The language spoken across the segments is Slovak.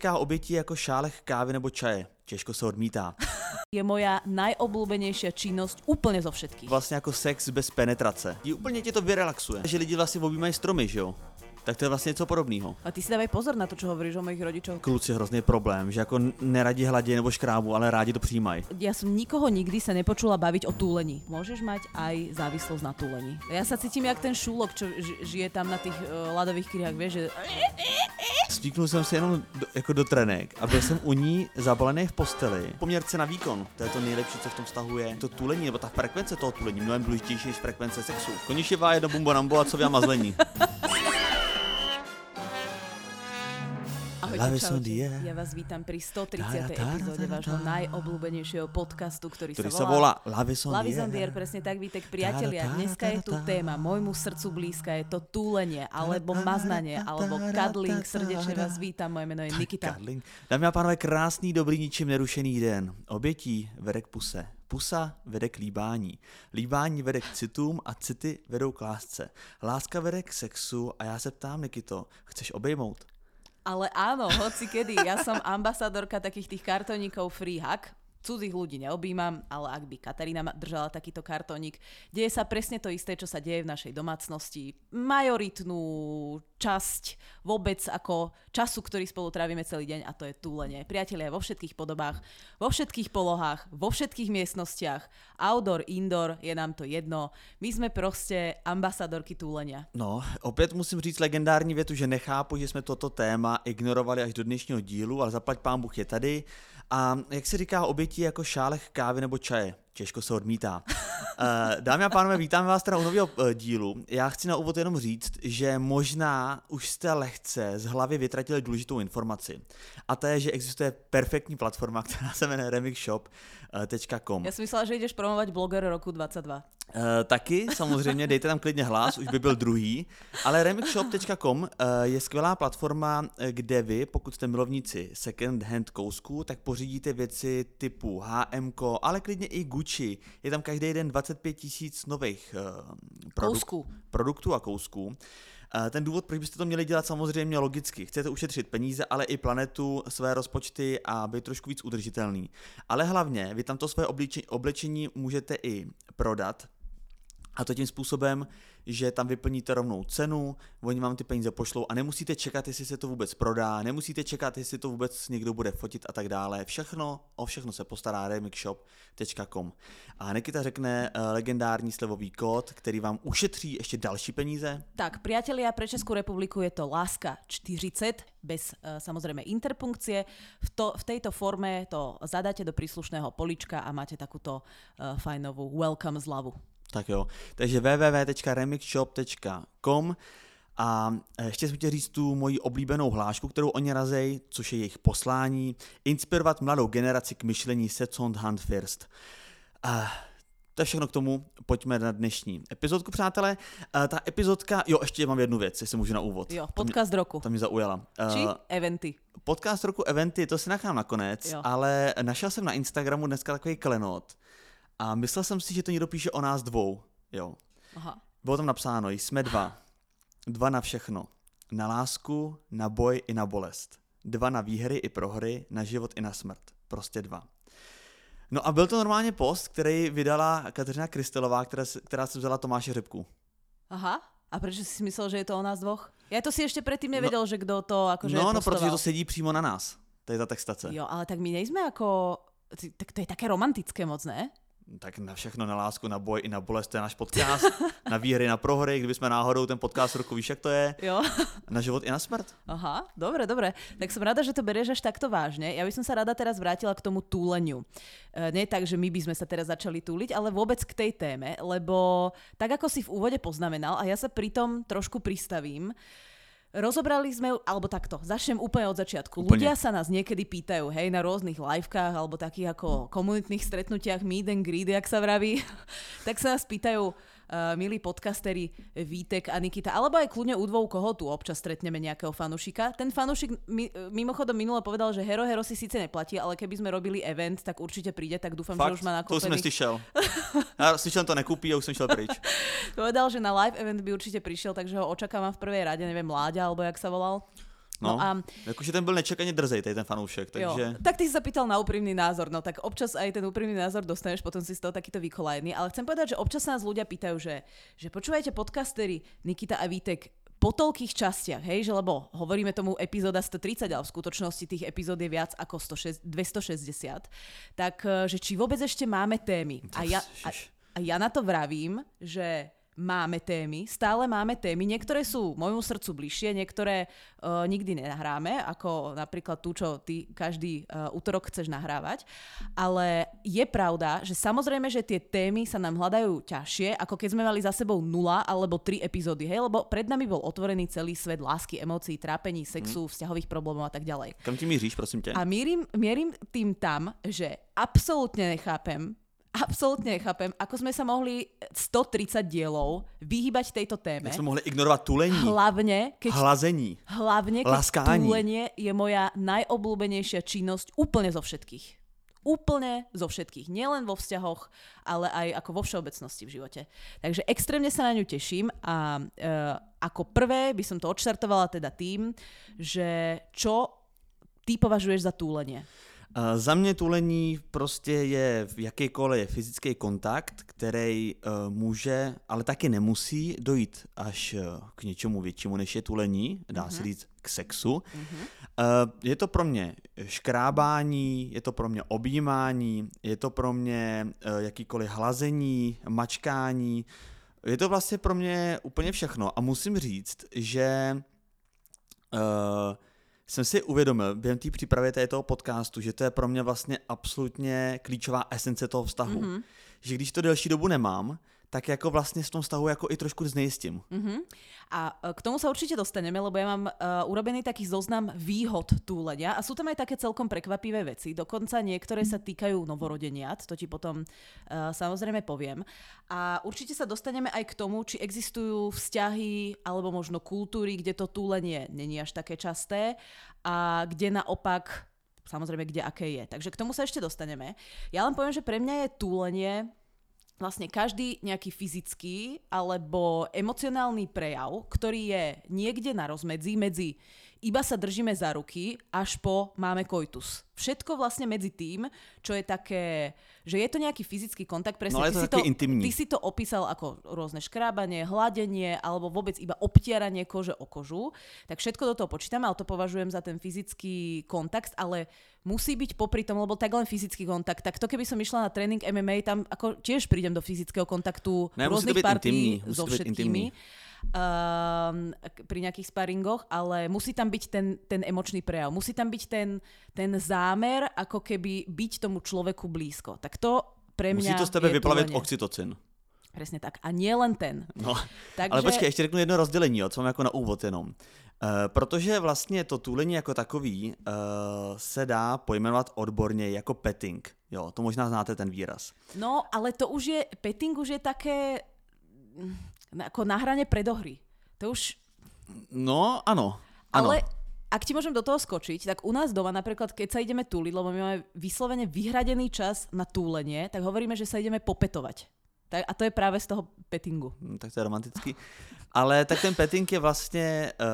Týká obětí jako šálech kávy nebo čaje. Těžko se odmítá. Je moja najobľúbenejšia činnosť úplne zo všetkých. Vlastně jako sex bez penetrace. I úplně tě to vyrelaxuje. Že lidi vlastně objímají stromy, že jo? Tak to je vlastně něco podobného. A ty si dávaj pozor na to, čo hovoríš o mojich rodičoch. Kluci hrozný problém, že jako neradi hladí nebo škrábu, ale rádi to přijímají. Ja som nikoho nikdy sa nepočula baviť o túlení. Môžeš mať aj závislosť na túlení. Ja sa cítim jak ten šúlok, čo žije tam na tých uh, ľadových kryhách, vieš, že... Stvíknul jsem si jenom do, jako do trenek a byl jsem u ní zabalený v posteli. Poměrce na výkon, to je to nejlepší, co v tom vztahu je. To tulení, nebo ta frekvence toho tulení, mnohem důležitější než frekvence sexu. Konnichiwa, jedno bumbo nambo a co vy mazlení. Ahojte, čaute. Ja vás vítam pri 130. Tá, tá, tá, epizóde vášho najobľúbenejšieho podcastu, ktorý, Ktorý sa sa volá... air, presne tak, Vítek. Priatelia, dneska je tu téma, môjmu srdcu blízka, je to túlenie, alebo maznanie, alebo cuddling. Srdečne vás vítam, moje meno je Nikita. Dámy a pánové, krásný, dobrý, ničím nerušený den. Obětí vede k puse. Pusa vede k líbání. Líbání vede k citům a city vedou k lásce. Láska vede k sexu a já se ptám, Nikito, chceš obejmout? Ale áno, hoci kedy, ja som ambasadorka takých tých kartoníkov Free Hug. Cudzích ľudí neobjímam, ale ak by Katarína držala takýto kartónik, deje sa presne to isté, čo sa deje v našej domácnosti. Majoritnú časť vôbec ako času, ktorý spolu trávime celý deň a to je túlenie. Priatelia vo všetkých podobách, vo všetkých polohách, vo všetkých miestnostiach, outdoor, indoor, je nám to jedno. My sme proste ambasadorky túlenia. No, opět musím říct legendární větu, že nechápu, že jsme toto téma ignorovali až do dnešního dílu, ale zaplať pán Bůh je tady. A jak se říká obětí jako šálech kávy nebo čaje? Těžko se odmítá. Eh, Dámy a pánové, vítáme vás teda u nového eh, dílu. Já chci na úvod jenom říct, že možná už jste lehce z hlavy vytratili důležitou informaci. A to je, že existuje perfektní platforma, která se jmenuje remixshop.com. Ja som myslela, že ideš promovať bloger roku 22. Uh, taky, samozřejmě, dejte tam klidně hlas, už by byl druhý. Ale remixshop.com uh, je skvělá platforma, eh, kde vy, pokud jste milovníci second hand kousků, tak pořídíte věci typu HM, ale klidně i Gucci. Je tam každý den 25 tisíc nových uh, Kousků. produktů a kousků. Eh, Ten důvod, proč byste to měli dělat samozřejmě logicky. Chcete ušetřit peníze, ale i planetu, své rozpočty a být trošku víc udržitelný. Ale hlavně, vy tam to své obliče- oblečení můžete i prodat, a to tím způsobem, že tam vyplníte rovnou cenu, oni vám ty peníze pošlou a nemusíte čekat, jestli se to vůbec prodá, nemusíte čekat, jestli to vůbec někdo bude fotit a tak dále. Všechno, o všechno se postará remixshop.com. A Nikita řekne uh, legendární slevový kód, který vám ušetří ještě další peníze. Tak, priatelia, pre Českú republiku je to Láska 40, bez uh, samozrejme interpunkcie. V, to, v tejto forme to zadáte do príslušného polička a máte takúto uh, fajnovú welcome zľavu. Tak jo, takže www.remixshop.com a eh, ještě jsem chtěl říct tu moji oblíbenou hlášku, kterou oni razej, což je jejich poslání, inspirovat mladou generaci k myšlení Second Hand First. A to je všechno k tomu, pojďme na dnešní epizodku, přátelé. A ta epizodka, jo, ještě mám jednu věc, jestli můžu na úvod. Jo, podcast roku. To mě zaujala. Či Eh, eventy. Podcast roku Eventy, to si nechám nakonec, Jo. ale našel jsem na Instagramu dneska takový klenot a myslel jsem si, že to někdo píše o nás dvou. Jo. Aha. Bylo tam napsáno, jsme dva. Dva na všechno. Na lásku, na boj i na bolest. Dva na výhry i prohry, na život i na smrt. Prostě dva. No a byl to normálně post, který vydala Kateřina Krystelová, která, která se vzala Tomáše Řepku. Aha. A prečo si myslel, že je to o nás dvoch? Ja to si ešte predtým nevedel, že kto to akože no, no, protože to sedí přímo na nás. To je ta textace. Jo, ale tak my nejsme ako... Tak to je také romantické moc, ne? Tak na všechno, na lásku, na boj i na bolest, to je náš podcast. na výhry, na prohry, kdyby jsme náhodou ten podcast roku, víš, jak to je. Jo. Na život i na smrt. Aha, dobre, dobre. Tak som rada, že to berieš až takto vážne. Ja by som sa rada teraz vrátila k tomu túleniu. E, nie tak, že my by sme sa teraz začali túliť, ale vôbec k tej téme, lebo tak ako si v úvode poznamenal, a ja sa pri tom trošku pristavím, Rozobrali sme, alebo takto, začnem úplne od začiatku. Úplne. Ľudia sa nás niekedy pýtajú, hej, na rôznych livekách alebo takých ako komunitných stretnutiach meet and greet, jak sa vraví, tak sa nás pýtajú, uh, milí podcasteri Vítek a Nikita, alebo aj kľudne u dvou, koho tu občas stretneme nejakého fanušika. Ten fanušik mi, mimochodom minule povedal, že Hero Hero si síce neplatí, ale keby sme robili event, tak určite príde, tak dúfam, Fakt, že už má to už jsem nakúpený. neslyšel. Já slyšel to nekupí a už jsem šel pryč. Povedal, že na live event by určite prišiel, takže ho očakávam v prvej rade, neviem, Láďa, alebo jak sa volal. No, no a... Jakože ten byl nečakaně drzej, ten fanoušek, takže... Jo. Tak ty si sa pýtal na úprimný názor, no tak občas aj ten úprimný názor dostaneš, potom si z toho takýto vykolajný, ale chcem povedať, že občas nás ľudia pýtajú, že, že počúvajte podcastery Nikita a Vítek po toľkých častiach, hej, že lebo hovoríme tomu epizóda 130, ale v skutočnosti tých epizód je viac ako 106, 260, tak eh, že či vôbec ešte máme témy. A ja, a, a ja na to vravím, že máme témy, stále máme témy. Niektoré sú môjmu srdcu bližšie, niektoré uh, nikdy nenahráme, ako napríklad tú, čo ty každý uh, útorok chceš nahrávať. Ale je pravda, že samozrejme, že tie témy sa nám hľadajú ťažšie, ako keď sme mali za sebou nula alebo tri epizódy, hej, lebo pred nami bol otvorený celý svet lásky, emócií, trápení, sexu, mm. vzťahových problémov a tak ďalej. Kam ti míříš, prosím ťa? A mierim, mierim tým tam, že absolútne nechápem, absolútne nechápem, ako sme sa mohli 130 dielov vyhýbať tejto téme. Jak sme mohli ignorovať tulení. Hlavne, keď, Hlazení. Hlavne, keď Laskání. tulenie je moja najobľúbenejšia činnosť úplne zo všetkých. Úplne zo všetkých. Nielen vo vzťahoch, ale aj ako vo všeobecnosti v živote. Takže extrémne sa na ňu teším a e, ako prvé by som to odštartovala teda tým, že čo ty považuješ za túlenie? Za mě tulení prostě je jakýkoliv fyzický kontakt, který uh, může, ale taky nemusí dojít až uh, k něčemu většímu, než je tulení, dá se mhm. říct k sexu. Mm-hmm. Uh, je to pro mě škrábání, je to pro mě objímání, je to pro mě jakýkoliv hlazení, mačkání. Je to vlastně pro mě úplně všechno. A musím říct, že uh, jsem si uvědomil během té přípravy toho podcastu, že to je pro mě vlastně absolutně klíčová esence toho vztahu. Mm-hmm. Že když to delší dobu nemám, tak jako vlastně v tom vztahu jako i trošku znejistím. Mm-hmm. A e, k tomu sa určite dostaneme, lebo ja mám uh, urobený taký zoznam výhod túlenia a sú tam aj také celkom prekvapivé veci. Dokonca niektoré sa týkajú novorodeniat, to ti potom uh, samozrejme poviem. A určite sa dostaneme aj k tomu, či existujú vzťahy alebo možno kultúry, kde to túlenie není až také časté a kde naopak samozrejme, kde aké je. Takže k tomu sa ešte dostaneme. Ja len poviem, že pre mňa je túlenie vlastne každý nejaký fyzický alebo emocionálny prejav, ktorý je niekde na rozmedzi medzi iba sa držíme za ruky až po máme koitus. Všetko vlastne medzi tým, čo je také, že je to nejaký fyzický kontakt, presne no, ty, si to, intimný. ty si to opísal ako rôzne škrábanie, hladenie alebo vôbec iba obtieranie kože o kožu, tak všetko do toho počítame, ale to považujem za ten fyzický kontakt, ale musí byť popri tom, lebo tak len fyzický kontakt. Tak to keby som išla na tréning MMA, tam ako tiež prídem do fyzického kontaktu ne, rôznych partí so všetkými. Intimný um, pri nejakých sparingoch, ale musí tam byť ten, ten emočný prejav. Musí tam byť ten, ten zámer, ako keby byť tomu človeku blízko. Tak to pre mňa Musí to z tebe vyplaviť oxytocin. Presne tak. A nie len ten. No, Takže... ale počkej, ještě řeknu jedno rozdělení, co mám jako na úvod jenom. Uh, protože vlastně to tůlení jako takový uh, se dá pojmenovat odborně jako petting. Jo, to možná znáte ten výraz. No, ale to už je, petting už je také ako na hrane predohry. To už... No, áno. Ale ak ti môžem do toho skočiť, tak u nás doma napríklad, keď sa ideme túliť, lebo my máme vyslovene vyhradený čas na túlenie, tak hovoríme, že sa ideme popetovať. Tak, a to je práve z toho pettingu. Hmm, tak to je romantický. Ale tak ten petting je vlastně uh,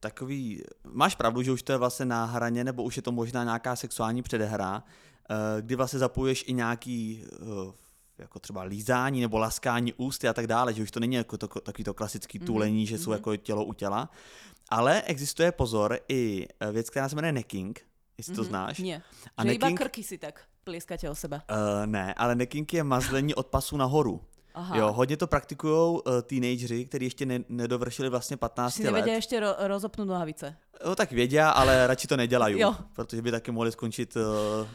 takový, máš pravdu, že už to je vlastně na hraně, nebo už je to možná nějaká sexuální předehra, uh, kdy vlastně zapojuješ i nějaký uh, jako třeba lízání nebo laskání ústy a tak dále, že už to není jako to, takový to klasický mhm, tulení, mm-hmm. že jsou mhm. jako tělo u těla. Ale existuje pozor i e, věc, která se jmenuje necking, jestli mm-hmm. to mhm, znáš. Nie. A že necking, iba krky si tak plieskate o seba. Uh, ne, ale necking je mazlení od pasu nahoru. Aha. Jo, hodně to praktikují uh, teenageři, kteří ještě ne, nedovršili vlastně 15 si let. nevedia ještě ro- rozopnout nohavice. Jo, tak vědia, ale radši to nedělají, protože by taky mohli skončit uh,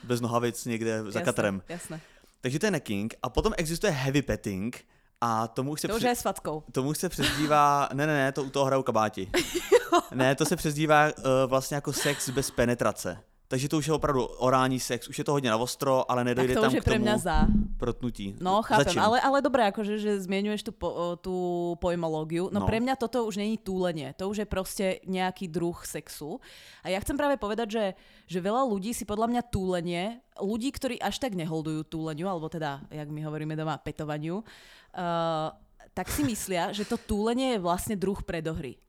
bez nohavic někde jasne, za katrem. Jasné. Takže to je necking. A potom existuje heavy petting, a tomu se... To už je s fackou. Tomu se přezdívá... Ne, ne, ne, to u toho hrajou kabáti. ne, to se přezdívá uh, vlastně jako sex bez penetrace. Takže to už je opravdu orální sex, už je to hodně na ostro, ale nedojde tak to už je k tomu pre mňa za. protnutí. No, chápem, ale, ale dobré, akože, že zmienuješ tú, po, tú pojmológiu. No, no pre mňa toto už není túlenie, to už je proste nejaký druh sexu. A ja chcem práve povedať, že, že veľa ľudí si podľa mňa túlenie, ľudí, ktorí až tak neholdujú túleniu, alebo teda, jak my hovoríme doma, petovaniu, uh, tak si myslia, že to túlenie je vlastne druh predohry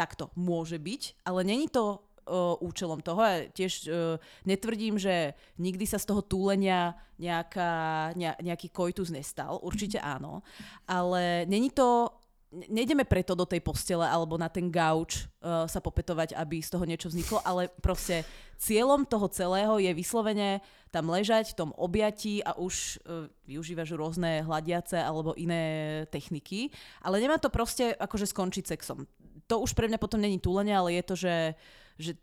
takto môže byť, ale není to uh, účelom toho. Ja tiež uh, netvrdím, že nikdy sa z toho túlenia nejaká, ne, nejaký koitus nestal. Určite áno. Ale není to nejdeme preto do tej postele alebo na ten gauč uh, sa popetovať, aby z toho niečo vzniklo, ale proste cieľom toho celého je vyslovene tam ležať v tom objatí a už uh, využívaš rôzne hľadiace alebo iné techniky, ale nemá to proste akože skončiť sexom. To už pre mňa potom není túlenie, ale je to, že, že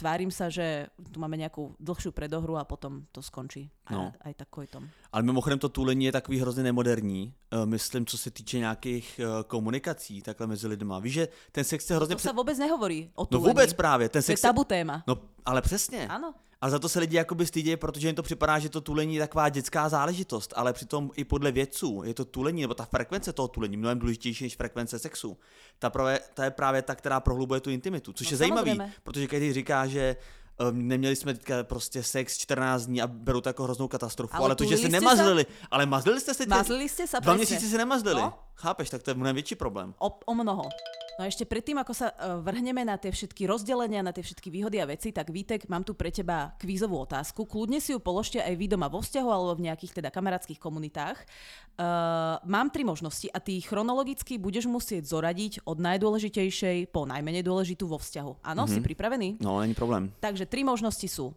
tvárim sa, že tu máme nejakú dlhšiu predohru a potom to skončí. No. Aj, aj tak tom. Ale mimochodem to tulení je takový hrozně nemoderní. Uh, myslím, co se týče nějakých uh, komunikací takhle mezi lidma. Víš, že ten sex je hrozně... To se vůbec nehovorí o tulení. No vůbec právě. Ten sex to je tabu téma. No, ale přesně. Ano. A za to se lidi jakoby stydí, protože jim to připadá, že to tulení je taková dětská záležitost, ale přitom i podle vědců je to tulení, nebo ta frekvence toho tulení mnohem důležitější než frekvence sexu. Ta, právě, ta je právě ta, která prohlubuje tu intimitu, což no, je zajímavé, protože když říká, že um, neměli jsme teďka prostě sex 14 dní a beru to jako hroznou katastrofu, ale, ale to, že se nemazlili, sa... ale mazlili jste se tě? Mazlili jste se, Dva měsíce se nemazlili. No? Chápeš, tak to je mnohem větší problém. O, o mnoho. No a ešte predtým, ako sa uh, vrhneme na tie všetky rozdelenia, na tie všetky výhody a veci, tak Vítek, mám tu pre teba kvízovú otázku. Kľudne si ju položte aj vy doma vo vzťahu alebo v nejakých teda kamarátskych komunitách. Uh, mám tri možnosti a ty chronologicky budeš musieť zoradiť od najdôležitejšej po najmenej dôležitú vo vzťahu. Áno, mm-hmm. si mhm. pripravený? No, není problém. Takže tri možnosti sú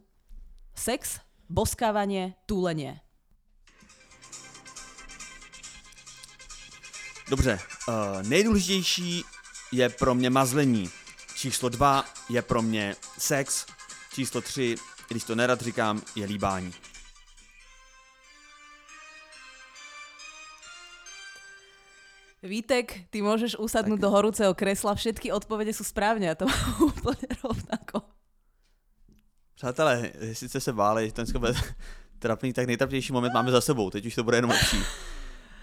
sex, boskávanie, túlenie. Dobře, uh, nejdůležitější je pro mě mazlení. Číslo dva je pro mě sex. Číslo tři, když to nerad říkám, je líbání. Vítek, ty môžeš usadnúť tak. do horúceho kresla, všetky odpovede sú správne a to úplne rovnako. Přátelé, jste se báli, že ten bude trapný, tak nejtrapnější moment máme za sebou, teď už to bude jenom lepší.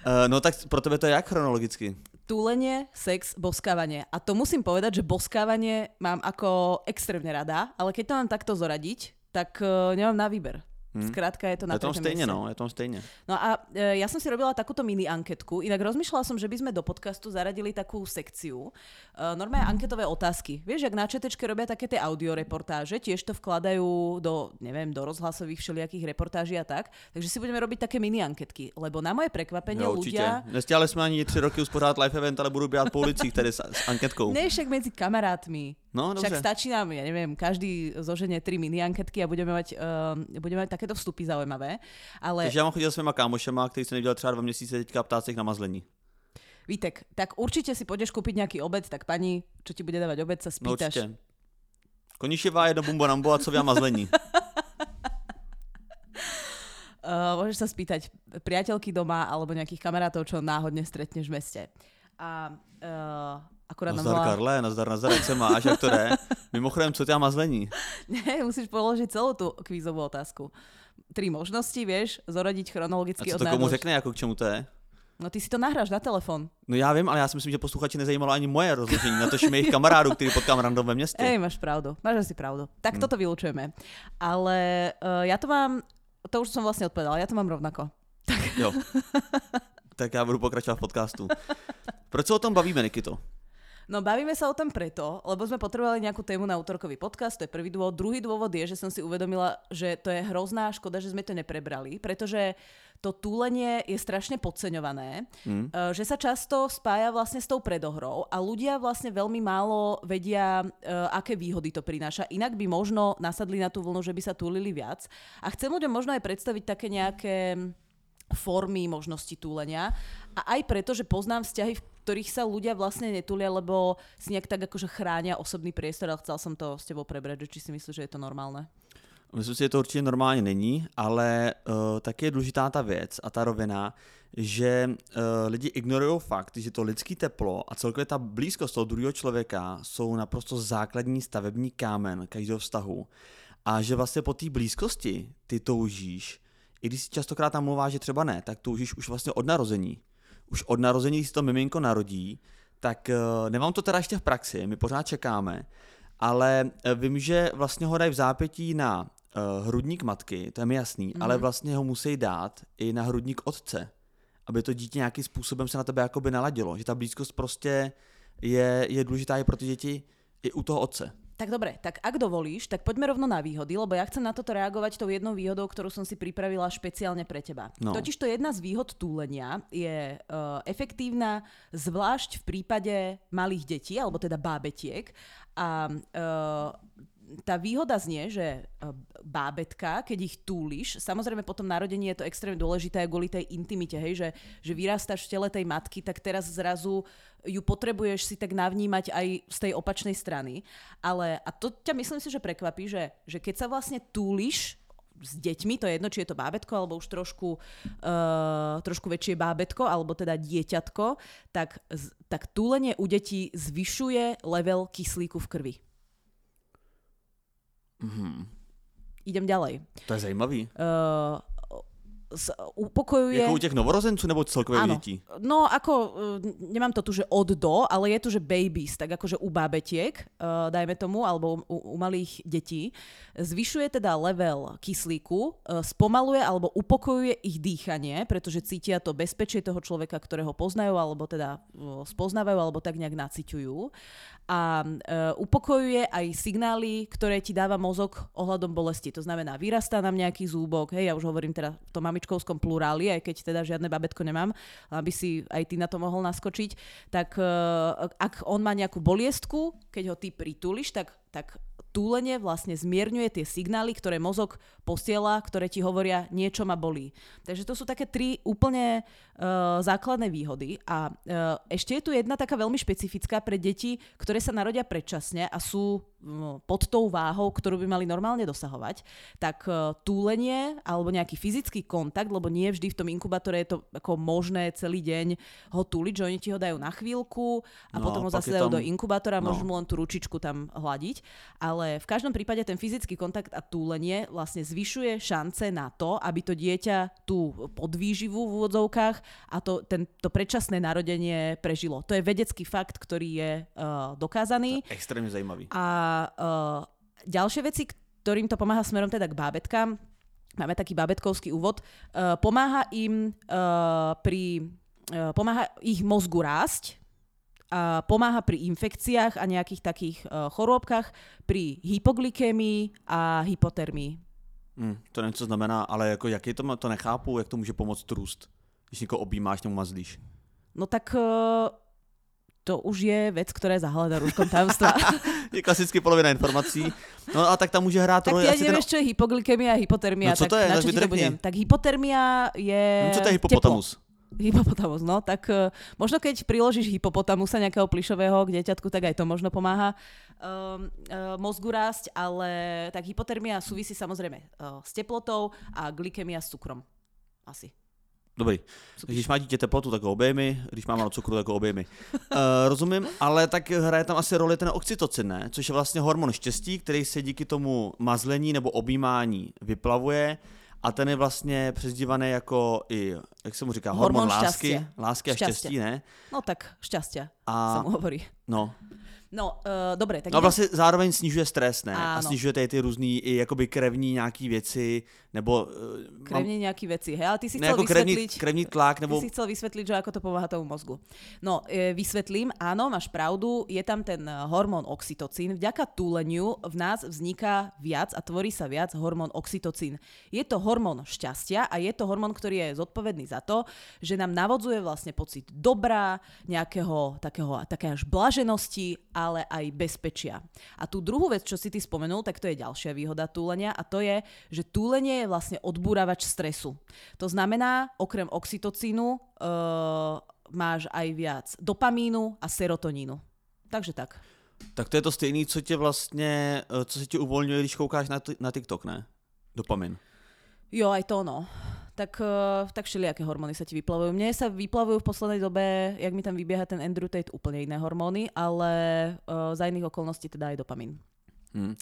Uh, no tak pro tebe to je jak chronologicky? Túlenie, sex, boskávanie. A to musím povedať, že boskávanie mám ako extrémne rada, ale keď to mám takto zoradiť, tak uh, nemám na výber. Hmm. Skrátka je to na Je tom stejne, no, je tom stejne. No a e, ja som si robila takúto mini anketku, inak rozmýšľala som, že by sme do podcastu zaradili takú sekciu, e, normálne anketové otázky. Vieš, ak na ČTčke robia také tie audioreportáže, tiež to vkladajú do, neviem, do rozhlasových všelijakých reportáží a tak, takže si budeme robiť také mini anketky, lebo na moje prekvapenie no, ľudia... Nestiali sme ani 3 roky usporádat live event, ale budú biať po ulicích tedy s, s anketkou. Ne, však medzi kamarátmi. No, Však stačí nám, ja neviem, každý zoženie tri mini anketky a budeme mať, uh, budeme mať takéto vstupy zaujímavé. Ale... Takže ja mám chodil s svýma kámošema, ktorí sa nevidel třeba dva měsíce, teďka ptá sa ich na mazlení. Vítek, tak určite si pôjdeš kúpiť nejaký obed, tak pani, čo ti bude dávať obed, sa no spýtaš. No Koniševá, jedno bumbo nambo a co via mazlení. Uh, môžeš sa spýtať priateľky doma alebo nejakých kamarátov, čo náhodne stretneš v meste. A uh, Akurát nazdar volá... Karle, nazdar, nazdar, jak se máš, jak to jde? Mimochodem, co tě mazlení? Ne, musíš položiť celú tú kvízovú otázku. Tri možnosti, vieš, zoradiť chronologicky A co to komu řekne, jako k čemu to je? No ty si to nahráš na telefon. No já vím, ale já si myslím, že posluchači nezajímalo ani moje rozložení, na tož mých kamarádů, který potkám random ve městě. Ej, máš pravdu, máš asi pravdu. Tak hmm. toto vylučujeme. Ale uh, já to mám, to už som vlastne odpovedala, ja to mám rovnako. Tak. Jo. tak já budu pokračovat v podcastu. Proč se o tom bavíme, Nikito? No bavíme sa o tom preto, lebo sme potrebovali nejakú tému na útorkový podcast, to je prvý dôvod. Druhý dôvod je, že som si uvedomila, že to je hrozná škoda, že sme to neprebrali, pretože to túlenie je strašne podceňované, mm. že sa často spája vlastne s tou predohrou a ľudia vlastne veľmi málo vedia, uh, aké výhody to prináša. Inak by možno nasadli na tú vlnu, že by sa túlili viac. A chcem ľuďom možno aj predstaviť také nejaké formy možnosti túlenia. A aj preto, že poznám vzťahy, v ktorých sa ľudia vlastne netulia, lebo si nejak tak akože chránia osobný priestor, ale chcel som to s tebou prebrať, či si myslíš, že je to normálne? Myslím si, že to určitě normálně není, ale uh, taky je důležitá ta věc a ta rovina, že uh, lidi ignorují fakt, že to lidský teplo a celkově ta blízkost toho druhého člověka jsou naprosto základní stavební kámen každého vztahu. A že vlastně po té blízkosti ty toužíš, i když si častokrát tam mluvá, že třeba ne, tak toužíš už vlastně od narození už od narození, když se to miminko narodí, tak uh, nemám to teda ještě v praxi, my pořád čekáme, ale uh, vím, že vlastně ho dají v zápětí na uh, hrudník matky, to je mi jasný, mm-hmm. ale vlastně ho musí dát i na hrudník otce, aby to dítě nějakým způsobem se na tebe jakoby naladilo, že ta blízkost prostě je, je důležitá i pro ty děti, i u toho otce. Tak dobre, tak ak dovolíš, tak poďme rovno na výhody, lebo ja chcem na toto reagovať tou jednou výhodou, ktorú som si pripravila špeciálne pre teba. No. Totiž to jedna z výhod túlenia je uh, efektívna zvlášť v prípade malých detí, alebo teda bábetiek. A uh, tá výhoda znie, že e, bábetka, keď ich túliš, samozrejme potom narodenie je to extrémne dôležité kvôli tej intimite, hej, že, že vyrastáš v tele tej matky, tak teraz zrazu ju potrebuješ si tak navnímať aj z tej opačnej strany. Ale, a to ťa myslím si, že prekvapí, že, že keď sa vlastne túliš s deťmi, to je jedno, či je to bábetko, alebo už trošku, uh, trošku väčšie bábetko, alebo teda dieťatko, tak, tak túlenie u detí zvyšuje level kyslíku v krvi. Mm-hmm. Idem ďalej. To je zajímavý. Uh, upokojuje... Jako u těch novorozenců nebo celkově Áno. dětí? No ako, uh, nemám to tu, že od do, ale je tu, že babies, tak akože u bábetiek, uh, dajme tomu, alebo u, u malých detí, zvyšuje teda level kyslíku, uh, spomaluje alebo upokojuje ich dýchanie, pretože cítia to bezpečie toho človeka, ktorého poznajú, alebo teda uh, spoznávajú, alebo tak nejak naciťujú a uh, upokojuje aj signály, ktoré ti dáva mozog ohľadom bolesti. To znamená, vyrastá nám nejaký zúbok, hej, ja už hovorím teda v tom mamičkovskom pluráli, aj keď teda žiadne babetko nemám, aby si aj ty na to mohol naskočiť, tak uh, ak on má nejakú boliestku, keď ho ty pritúliš, tak, tak túlenie vlastne zmierňuje tie signály, ktoré mozog posiela, ktoré ti hovoria, niečo ma bolí. Takže to sú také tri úplne uh, základné výhody. A uh, ešte je tu jedna taká veľmi špecifická pre deti, ktoré sa narodia predčasne a sú pod tou váhou, ktorú by mali normálne dosahovať. Tak uh, túlenie alebo nejaký fyzický kontakt, lebo nie vždy v tom inkubátore je to ako možné celý deň ho túliť, že oni ti ho dajú na chvíľku a No, potom ho zase je dajú tam- do inkubátora a no. môžu mu len tú ručičku tam hľadiť. Ale v každom prípade ten fyzický kontakt a túlenie vlastne zvyšuje šance na to, aby to dieťa tú podvýživu v úvodzovkách a to, ten, to predčasné narodenie prežilo. To je vedecký fakt, ktorý je uh, dokázaný. Extrémně zajímavý. A uh, ďalšie veci, ktorým to pomáha smerom teda k bábetkám, máme taký bábetkovský úvod, uh, pomáha im uh, pri uh, pomáha ich mozgu rásť, a pomáha pri infekciách a nejakých takých uh, chorôbkach, pri hypoglykémii a hypotermii. Hmm, to nevím, co znamená, ale jako jaký to, má- to nechápu, jak to může pomoct růst. Když někoho objímáš nebo mazlíš. No tak uh, to už je vec, ktorá je zahalená rúškom tajomstva. Je klasicky polovina informací. No a tak tam může hrát tak roli ty ani asi ten... nevieš, čo je hypoglykemia a hypotermia. No co tak to je? Na Tak čo to budem? Tak hypotermia je... No, co to je teplo. hypopotamus? Hypopotamus, no, tak uh, možno keď priložíš hypopotamusa nejakého plišového k dieťatku, tak aj to možno pomáha um, uh, mozgu rásť, ale tak hypotermia súvisí samozrejme uh, s teplotou a glykemia s cukrom. Asi. Dobrý. Když má dítě teplotu, tak ho obejmy, když má málo cukru, tak ho obejmy. Uh, rozumím, ale tak hraje tam asi roli ten oxytocin, ne? Což je vlastně hormon štěstí, který se díky tomu mazlení nebo objímání vyplavuje a ten je vlastně přezdívaný jako i, jak se mu říká, hormon, Hormon lásky, lásky a štěstí, ne? No tak šťastia A sa mu hovorí. no, No, uh, dobre, tak No a zároveň snižuje stres, ne? A Áno. snižuje tady ty různý i jakoby krevní nějaký věci, nebo... eh, krevne nejaké veci. Hej, ale ty si chcel jako krevní, krevní tlak, Ty nebo... si chcel vysvetliť, že ako to pomáha tomu mozgu. No, e, vysvetlím, áno, máš pravdu, je tam ten hormón oxytocín. Vďaka túleniu v nás vzniká viac a tvorí sa viac hormón oxytocín. Je to hormón šťastia a je to hormón, ktorý je zodpovedný za to, že nám navodzuje vlastne pocit dobrá, nejakého takého, také až blaženosti, ale aj bezpečia. A tú druhú vec, čo si ty spomenul, tak to je ďalšia výhoda túlenia a to je, že túlenie je vlastne odbúravač stresu. To znamená, okrem oxytocínu uh, máš aj viac dopamínu a serotonínu. Takže tak. Tak to je to stejný, co tě vlastně, eh, co se ti uvolňuje, když koukáš na, t- na TikTok, ne? Dopamin. Jo, aj to no. Tak, uh, tak všelijaké hormóny sa ti vyplavujú. Mne sa vyplavujú v poslednej dobe, jak mi tam vybieha ten Andrew Tate, úplne iné hormóny, ale uh, za iných okolností teda aj dopamín. Hmm.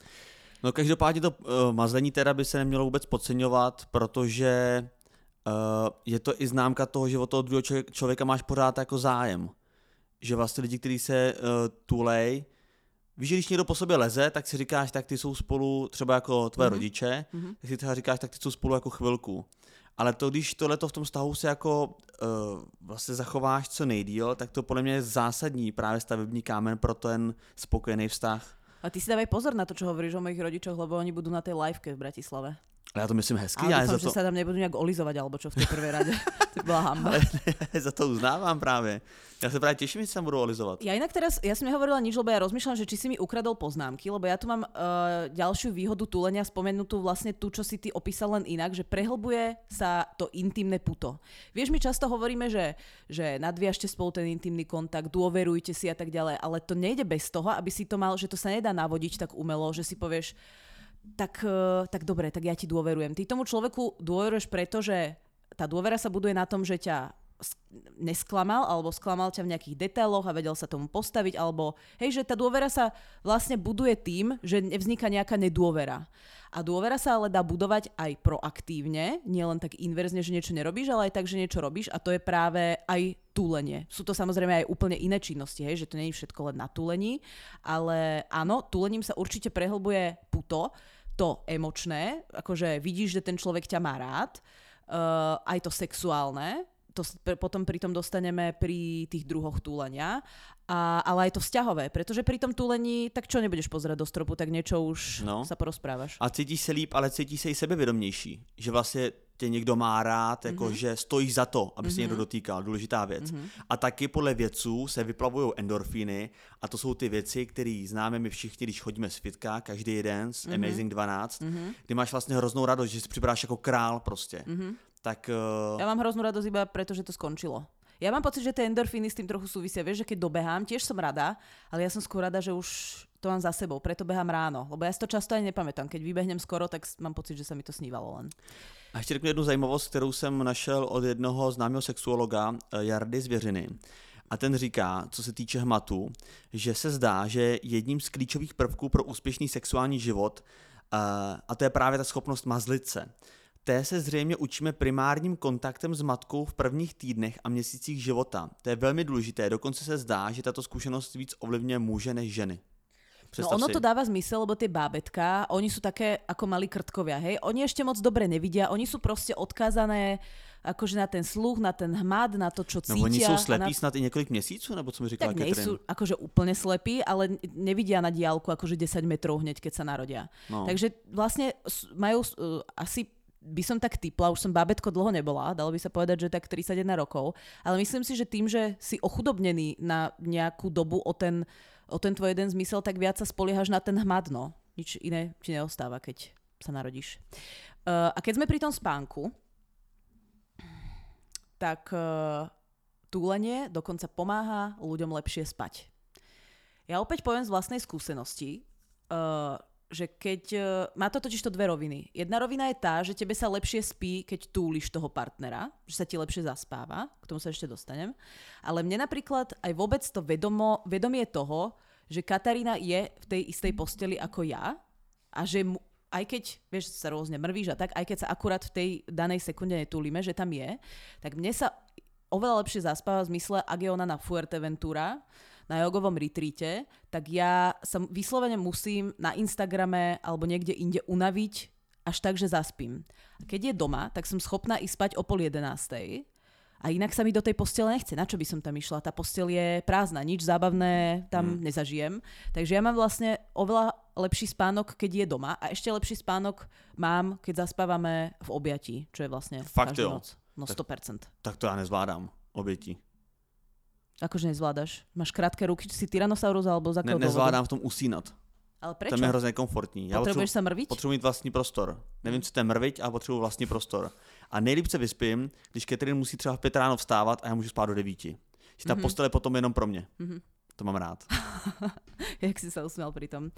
No každopádně to uh, mazlení teda by se nemělo vůbec podceňovat, protože uh, je to i známka toho, že od toho druhého člověka, máš pořád jako zájem. Že vlastně lidi, kteří se uh, tulej, víš, že když někdo po sobě leze, tak si říkáš, tak ty jsou spolu třeba jako tvoje Mhm. rodiče, Mhm. tak si třeba říkáš, tak ty jsou spolu jako chvilku. Ale to, když tohleto v tom vztahu se jako uh, vlastně zachováš co nejdíl, tak to podle mě je zásadní právě stavební kámen pro ten spokojený vztah. A ty si dávaj pozor na to, čo hovoríš o mojich rodičoch, lebo oni budú na tej liveke v Bratislave. Já to myslím hezky. Ale já dúfam, za že to, sa tam nebudú nejak olizovať, alebo čo v tej prvej rade. to bola hamba. ale za to uznávám právě. Já se právě těším, že se tam budu olizovat. Ja inak teraz, ja som nehovorila nič, lebo ja rozmýšľam, že či si mi ukradol poznámky, lebo ja tu mám uh, ďalšiu výhodu túlenia spomenutú vlastne tú, čo si ty opísal len inak, že prehlbuje sa to intimné puto. Vieš, my často hovoríme, že, že nadviažte spolu ten intimný kontakt, dôverujte si a tak ďalej, ale to nejde bez toho, aby si to mal, že to sa nedá navodiť tak umelo, že si povieš, tak, uh, tak dobre, tak ja ti dôverujem. Ty tomu človeku dôveruješ preto, že tá dôvera sa buduje na tom, že ťa nesklamal alebo sklamal ťa v nejakých detailoch a vedel sa tomu postaviť alebo hej, že tá dôvera sa vlastne buduje tým, že nevzniká nejaká nedôvera. A dôvera sa ale dá budovať aj proaktívne, nielen tak inverzne, že niečo nerobíš, ale aj tak, že niečo robíš a to je práve aj túlenie. Sú to samozrejme aj úplne iné činnosti, hej, že to nie je všetko len na túlení, ale áno, túlením sa určite prehlbuje puto, to emočné, akože vidíš, že ten človek ťa má rád, uh, aj to sexuálne, to potom pri tom dostaneme pri tých druhoch túlenia, a, ale aj to vzťahové, pretože pri tom túlení, tak čo nebudeš pozerať do stropu, tak niečo už No. sa porozprávaš. A cítíš se líp, ale cítíš se i sebevědomější. Že vlastně tě někdo má rád, jako Mhm. mm-hmm. že stojíš za to, aby se někdo dotýkal. Důležitá věc. Mhm. Mm-hmm. A taky podle vědců se vyplavují endorfíny a to jsou ty věci, které známe my všichni, když chodíme z fitka, každý jeden z Mhm. mm-hmm. Amazing 12, mm-hmm. kdy máš vlastně hroznou radost, že si připadáš jako král prostě. Mhm. Mm-hmm. Tak uh, Ja mám hroznú radosť iba preto, že to skončilo. Ja mám pocit, že tie endorfíny s tým trochu súvisia. Vieš, že keď dobehám, tiež som rada, ale ja som skôr rada, že už to mám za sebou, preto behám ráno. Lebo ja si to často ani nepamätám. Keď vybehnem skoro, tak mám pocit, že sa mi to snívalo len. A ještě řeknu jednu zajímavost, kterou jsem našel od jednoho známého sexuologa eh, Jardy Zvěřiny. A ten říká, co se týče hmatu, že se zdá, že jedním z klíčových prvků pro úspěšný sexuální život, eh, a to je právě ta schopnost mazlit se, té se zřejmě učíme primárním kontaktem s matkou v prvních týdnech a měsících života. To je velmi důležité, dokonce se zdá, že tato zkušenost víc ovlivňuje muže než ženy. No Představ ono si. to dáva zmysel, lebo tie bábetka, oni sú také ako malí krtkovia, hej? Oni ešte moc dobre nevidia, oni sú proste odkázané akože na ten sluch, na ten hmad, na to, čo cítia. No oni a jsou na... slepí snad i několik měsíců, nebo co mi říkala Tak nie sú akože úplne slepí, ale nevidia na diálku akože 10 metrov hneď, keď sa narodia. No. Takže vlastne majú uh, asi by som tak typla, už som bábetko dlho nebola, dalo by sa povedať, že tak 31 rokov, ale myslím si, že tým, že si ochudobnený na nejakú dobu o ten, o ten tvoj jeden zmysel, tak viac sa spoliehaš na ten hmad, no. Nič iné ti neostáva, keď sa narodíš. Uh, a keď sme pri tom spánku, tak uh, túlenie dokonca pomáha ľuďom lepšie spať. Ja opäť poviem z vlastnej skúsenosti, uh, že keď... Uh, má to totiž to dve roviny. Jedna rovina je tá, že tebe sa lepšie spí, keď túliš toho partnera, že sa ti lepšie zaspáva, k tomu sa ešte dostanem. Ale mne napríklad aj vôbec to vedomo, vedomie toho, že Katarína je v tej istej posteli ako ja a že mu, aj keď, vieš, sa rôzne mrvíš a tak, aj keď sa akurát v tej danej sekunde netúlime, že tam je, tak mne sa oveľa lepšie zaspáva v zmysle, ak je ona na Fuerteventura, na jogovom retreate, tak ja sa vyslovene musím na Instagrame alebo niekde inde unaviť až tak, že zaspím. A keď je doma, tak som schopná ísť spať o pol jedenástej a inak sa mi do tej postele nechce. Na čo by som tam išla? Tá postel je prázdna, nič zábavné tam hmm. nezažijem. Takže ja mám vlastne oveľa lepší spánok, keď je doma a ešte lepší spánok mám, keď zaspávame v objatí, čo je vlastne Fakt každú jo. noc. No Tak- 100%. Tak to já nezvládám, obětí. Akože nezvládaš? Máš krátke ruky, či si Tyrannosaurus alebo z Ne, nezvládám v tom usínat. Ale prečo? je mi hrozně komfortní. Já potřebuji, sa mrviť? potřebuji mít vlastní prostor. Nevím, co to je mrviť, ale potřebuji vlastní prostor. A nejlíp se vyspím, když Catherine musí třeba v pět ráno vstávat a já můžu spát do devíti. Že ta Mhm. postel je potom jenom pro mě. Mhm. To mám rád. Jak si sa usmial pri tom.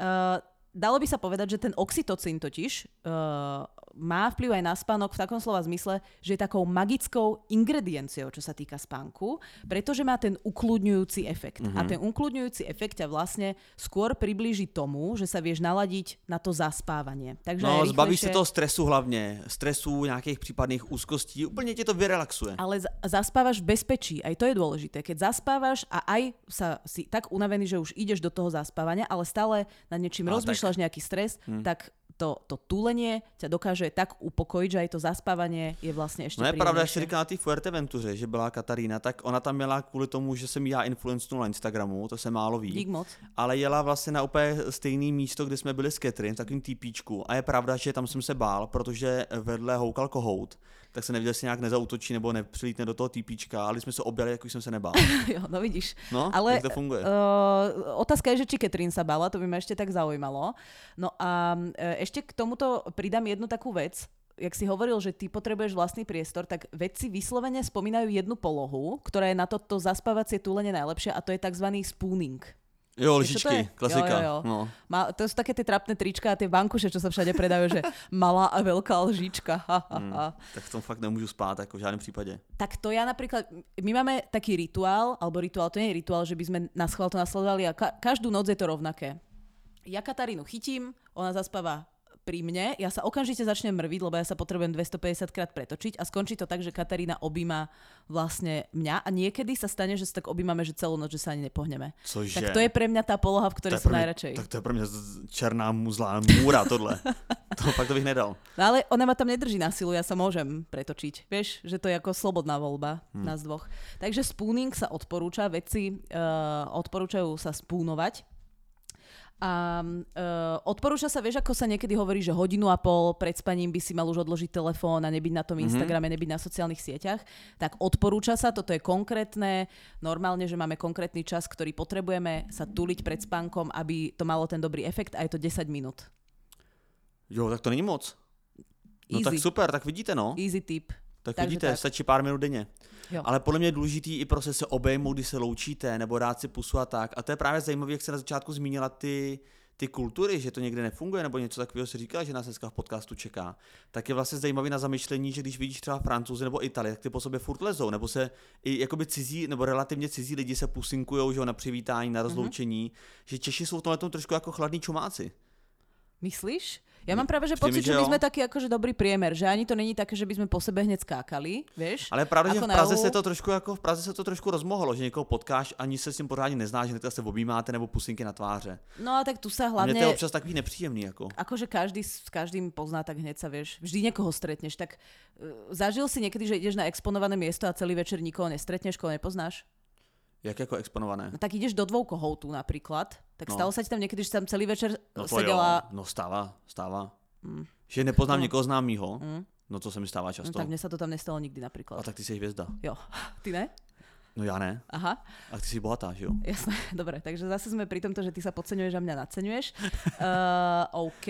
Uh, dalo by sa povedať, že ten oxytocín totiž uh, má vplyv aj na spánok v takom slova zmysle, že je takou magickou ingredienciou, čo sa týka spánku, pretože má ten ukludňujúci efekt. Mm-hmm. A ten ukludňujúci efekt ťa vlastne skôr priblíži tomu, že sa vieš naladiť na to zaspávanie. Takže No, aj zbavíš rýchlejšie- toho stresu hlavně, stresu, nějakých případných úzkostí, úplně tě to vyrelaxuje. Ale z- zaspávaš v bezpečí, aj to je dôležité. Keď zaspávaš a aj sa si tak unavený, že už ideš do toho zaspávania, ale stále nad niečím Ale rozmýšľaš, nejaký stres, Hm. tak to, to túlenie ťa dokáže tak upokojiť, že aj to zaspávanie je vlastně ještě No je pravda, príjemnejšie. říkala na té Fuerteventuře, že byla Katarína, tak ona tam měla kvůli tomu, že jsem já influencnul na Instagramu, to se málo ví. Dík moc. ale jela vlastně na úplně stejné místo, kde jsme byli s Catherine, v takovým týpíčku. A je pravda, že tam jsem se bál, protože vedle houkal kohout, tak se nevěděl, jestli nějak nezautočí nebo nepřilítne do toho týpíčka, ale jsme se objali, jako jsem se nebál. jo, no vidíš. No, Ale jak to funguje? Uh, otázka je, že či Katrin sa bala, to by ma ešte tak zaujímalo. No a uh, ešte k tomuto pridám jednu takú vec. Jak si hovoril, že ty potrebuješ vlastný priestor, tak vedci vyslovene spomínajú jednu polohu, ktorá je na toto zaspávacie túlenie najlepšia a to je tzv. spooning. Jo, lžičky, klasika. Jo, jo, jo. No. Má, to sú také tie trapné trička a tie vankuše, čo sa všade predajú, že malá a veľká lžička. Ha, ha, ha. Tak v tom fakt nemůžu spát, jako v žádném případě. Tak to ja napríklad, my máme taký rituál, alebo rituál, to nie je rituál, že by sme na schvál to nasledovali a ka- každú noc je to rovnaké. Ja Katarínu chytím, ona zaspáva pri mne, ja sa okamžite začnem mrviť, lebo ja sa potrebujem 250 krát pretočiť a skončí to tak, že Katarína objíma vlastne mňa a niekedy sa stane, že sa tak objímame, že celú noc, že sa ani nepohneme. Cože? Tak to je pre mňa tá poloha, v ktorej som najradšej. Tak to je pro mě z- černá muzlá můra tohle. to fakt to bych nedal. No ale ona ma tam nedrží na silu, ja sa môžem pretočiť. Vieš, že to je ako slobodná voľba hmm. nás dvoch. Takže spooning sa odporúča, vedci uh, odporúčajú sa spúnovať. A uh, odporúča sa, vieš, ako sa niekedy hovorí, že hodinu a pol pred spaním by si mal už odložiť telefón a nebyť na tom Instagrame, nebyť na sociálnych sieťach. Tak odporúča sa, toto je konkrétne, normálne, že máme konkrétny čas, ktorý potrebujeme sa tuliť pred spánkom, aby to malo ten dobrý efekt a je to 10 minút. Jo, tak to není moc. No tak Easy. super, tak vidíte no. Easy tip. Tak Takže vidíte, tak. stačí pár minut denně. Jo. Ale podle mě je důležitý i prostě se obejmout, když se loučíte, nebo dát si pusu a tak. A to je právě zajímavé, jak se na začátku zmínila ty, ty kultury, že to někde nefunguje, nebo něco takového si říkala, že nás dneska v podcastu čeká. Tak je vlastně zajímavý na zamyšlení, že když vidíš třeba Francouzi nebo Italy, tak ty po sobě furt lezou, nebo se i jakoby cizí, nebo relativně cizí lidi se pusinkujou, že jo, na přivítání, na rozloučení, mm-hmm. že Češi jsou v tomhle tom trošku jako chladní čumáci. Myslíš? Ja mám práve, že pocit, že že my sme taký akože dobrý priemer, že ani to není také, že by sme po sebe hneď skákali, vieš? Ale pravda, že v Praze se to trošku jako v Praze se to trošku rozmohlo, že někoho potkáš, ani se s tím pořádně neznáš, hnedka se objímáte nebo pusinky na tváře. No a tak tu sa A mně to je hlavne, občas takový nepříjemný jako. akože každý s každým pozná, tak hneď sa vieš, vždy niekoho stretneš. Tak uh, zažil si niekedy, že ideš na exponované miesto a celý večer nikoho nestretneš, koho nepoznáš? Jak jako exponované? No tak ideš do dvou kohoutů napríklad. Tak No. stalo sa ti tam niekedy, že si tam celý večer No to sedela... jo, no stává, stává. Že nepoznám No. někoho známýho, Mm. no to se mi stává No často. tak mne sa to tam nestalo nikdy A napríklad. tak ty jsi hvězda. Jo. Ty ne? No já ne. Aha. A ty jsi bohatá, že jo? Jasné, dobre, takže zase sme pri tomto, že ty sa podceňuješ a mňa nadceňuješ. Uh, OK.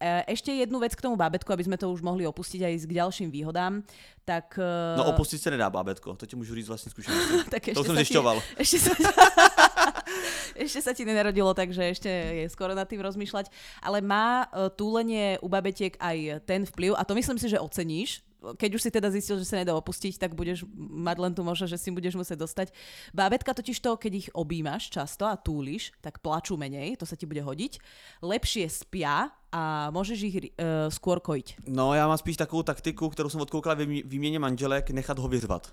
Uh, ešte jednu vec k tomu bábetku, aby sme to už mohli opustiť aj k ďalším výhodám. Tak, uh, No opustit se nedá, bábetko, to ti můžu říct tak to ešte sa zjišťoval. Ti, ešte, sa, ešte sa ti nenarodilo, takže ešte je skoro nad tým rozmýšľať. Ale má uh, túlenie u babetiek aj ten vplyv, a to myslím si, že oceníš, keď už si teda zistil, že sa nedá opustiť, tak budeš mať len tu možnosť, že si budeš musieť dostať. Bábetka totiž to, keď ich objímaš často a túliš, tak plačú menej, to sa ti bude hodiť. Lepšie spia a môžeš ich uh, skôr kojiť. No já mám spíš takovou taktiku, kterou jsem odkoukal ve vý- výměně manželek, nechat ho vyřvat.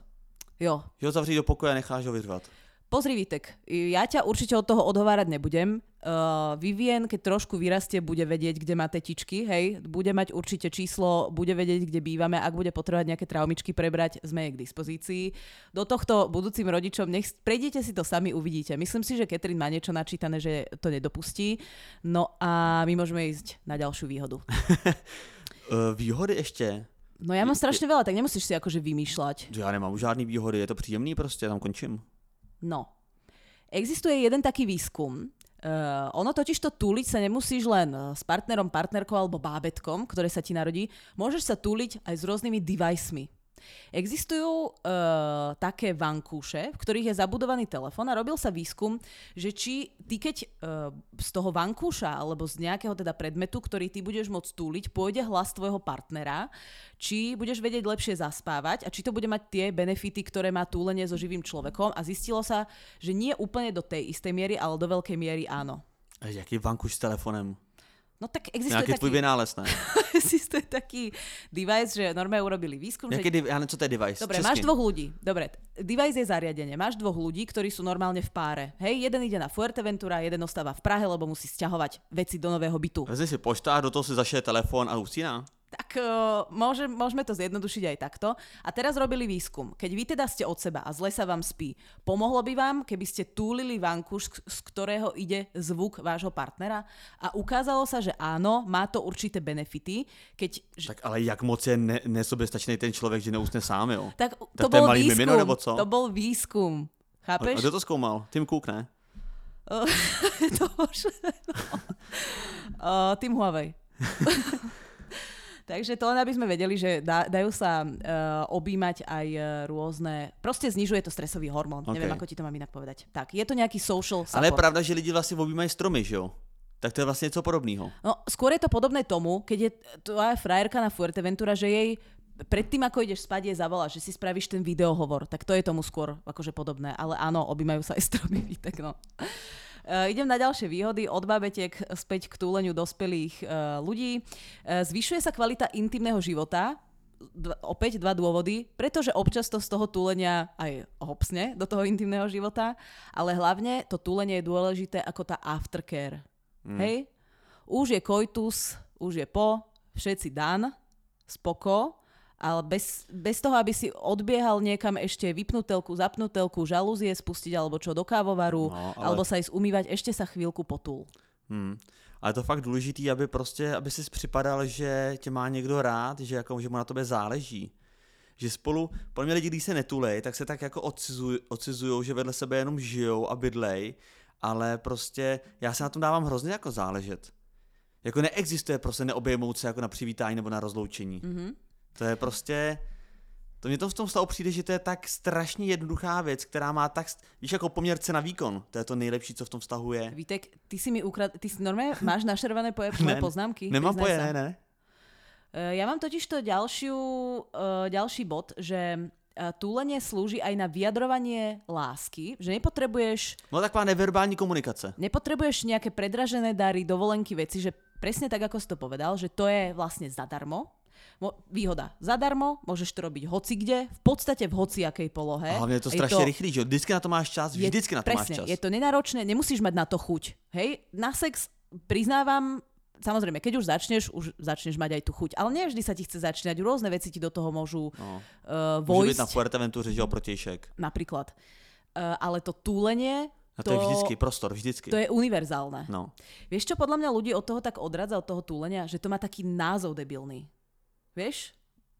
Jo, ho zavřít do pokoje a necháš ho vyřvat. Pozri, Vitek, ja ťa určite od toho odhovárať nebudem. Uh, Vivien, keď trošku vyrastie, bude vedieť, kde má tetičky, hej, bude mať určite číslo, bude vedieť, kde bývame, ak bude potrebovať nejaké traumičky prebrať, sme jej k dispozícii. Do tohto budúcim rodičom, nech prejdete si to sami, uvidíte. Myslím si, že Katrin má niečo načítané, že to nedopustí. No a my môžeme ísť na ďalšiu výhodu. Uh, výhody ještě? No ja mám strašne veľa, tak nemusíš si akože vymýšľať. Že já nemám už žádný výhody, je to příjemný prostě, tam končím. No, existuje jeden taký výskum. Uh, ono totiž to túliť sa nemusíš len eh, s partnerom, partnerkou alebo bábetkom, ktoré sa ti narodí. Môžeš sa túliť aj s rôznymi device-mi. Existujú uh, také vankúše, v ktorých je zabudovaný telefón a robil sa výskum, že či ty keď uh, z toho vankúša alebo z nejakého teda predmetu, ktorý ty budeš môcť túliť, pôjde hlas tvojho partnera, či budeš vedieť lepšie zaspávať a či to bude mať tie benefity, ktoré má túlenie so živým človekom a zistilo sa, že nie úplne do tej istej miery, ale do veľkej miery áno. Eh, Jaký vankuš s telefonem? No tak existuje Nějaký taký... tvůj vynález, ne? Genesis to je taký device, že normálne urobili výskum. Jaký že... div... ja neviem, co to je device? Dobre, Česky. máš dvoch ľudí. Dobre, device je zariadenie. Máš dvoch ľudí, ktorí sú normálne v páre. Hej, jeden ide na Fuerteventura, jeden ostáva v Prahe, lebo musí sťahovať veci do nového bytu. Vezmi si poštář, do toho si zašije telefon a usíná. Tak uh, môže, môžeme to zjednodušiť aj takto. A teraz robili výskum. Keď vy teda ste od seba a zle sa vám spí, pomohlo by vám, keby ste túlili vankuš, z ktorého ide zvuk vášho partnera? A ukázalo sa, že áno, má to určité benefity. Keď, Tak ale jak moc je ne, nesoběstačný ten člověk, že neusne sám, jo? tak Tak to to je bol malý výskum. mimino, nebo co? To bol výskum. A, a Chápeš? kdo to zkoumal? Tim Cook, ne? to môže, no. uh, tým Huawei. Takže to len aby sme vedeli, že dá, dajú sa uh, objímať aj uh, rôzne... Proste znižuje to stresový hormón. Ok. Neviem, ako ti to mám inak povedať. Tak, je to nejaký social support. Ale je pravda, že lidi vlastně objímají stromy, že jo? Tak to je vlastně něco podobného. No, skôr je to podobné tomu, keď je tvoja frajerka na Fuerteventura, že jej predtým, ako ideš spať, jej zavolá, že si spravíš ten videohovor. Tak to je tomu skôr akože podobné. Ale áno, objímajú sa aj stromy, vítek, no. Uh, idem na ďalšie výhody. Od babetiek späť k túleniu dospelých uh, ľudí. Uh, zvyšuje sa kvalita intimného života. Dva, opäť dva dôvody. Pretože občas to z toho túlenia aj hopsne do toho intimného života. Ale hlavne to túlenie je dôležité ako tá aftercare. Mm. Hej? Už je koitus, už je po, všetci dan, spoko, ale bez, bez toho, aby si odbiehal niekam ešte vypnúť telku, zapnúť telku, žalúzie spustiť alebo čo do kávovaru, No, ale- alebo sa ísť umývať, ešte sa chvíľku potúl. Hmm. Ale to fakt důležitý, aby prostě, aby si připadal, že tě má někdo rád, že jako, že mu na tobě záleží. Že spolu, podle mě lidi, když se netulej, tak se tak jako odcizuj, odcizují, že vedle sebe jenom žijou a bydlej, ale prostě já se na tom dávám hrozně jako záležet. Jako neexistuje prostě neobejmout se jako na přivítání nebo na rozloučení. Mhm. To je prostě, to mě to v tom stavu přijde, že to je tak strašně jednoduchá věc, která má tak, víš, jako poměr cena výkon. To je to nejlepší, co v tom vztahu je. Vítek, ty si mi ukrad... Ty si normálne máš našerované poje, moje poznámky? Nemám poje, ne, ne. E, Ja mám totiž to ďalšiu, ďalší bod, že uh, túlenie slúži aj na vyjadrovanie lásky, že nepotrebuješ No taková neverbální komunikace. nepotrebuješ nejaké predražené dary, dovolenky, veci, že presne tak, ako si to povedal, že to je vlastne zadarmo. Výhoda. Zadarmo, môžeš to robiť hoci kde, v podstate v hoci akej polohe. A hlavně je to A strašně rychlý, že jo? Vždycky na to máš čas, je- vždycky na to presne, máš čas. je to nenáročné, nemusíš mať na to chuť. Hej, na sex priznávam, samozrejme, keď už začneš, už začneš mať aj tú chuť. Ale nie vždy sa ti chce začínať, rôzne veci ti do toho môžu No. uh, Může být na vojsť, Fuerteventuře, že jo, protějšek. napríklad. Uh, ale to túlenie, A to, je vždycky prostor, vždycky. to je univerzálne. No. Vieš, čo podľa mňa ľudí od toho tak odradza, od toho túlenia? Že to má taký názov debilný. Vieš?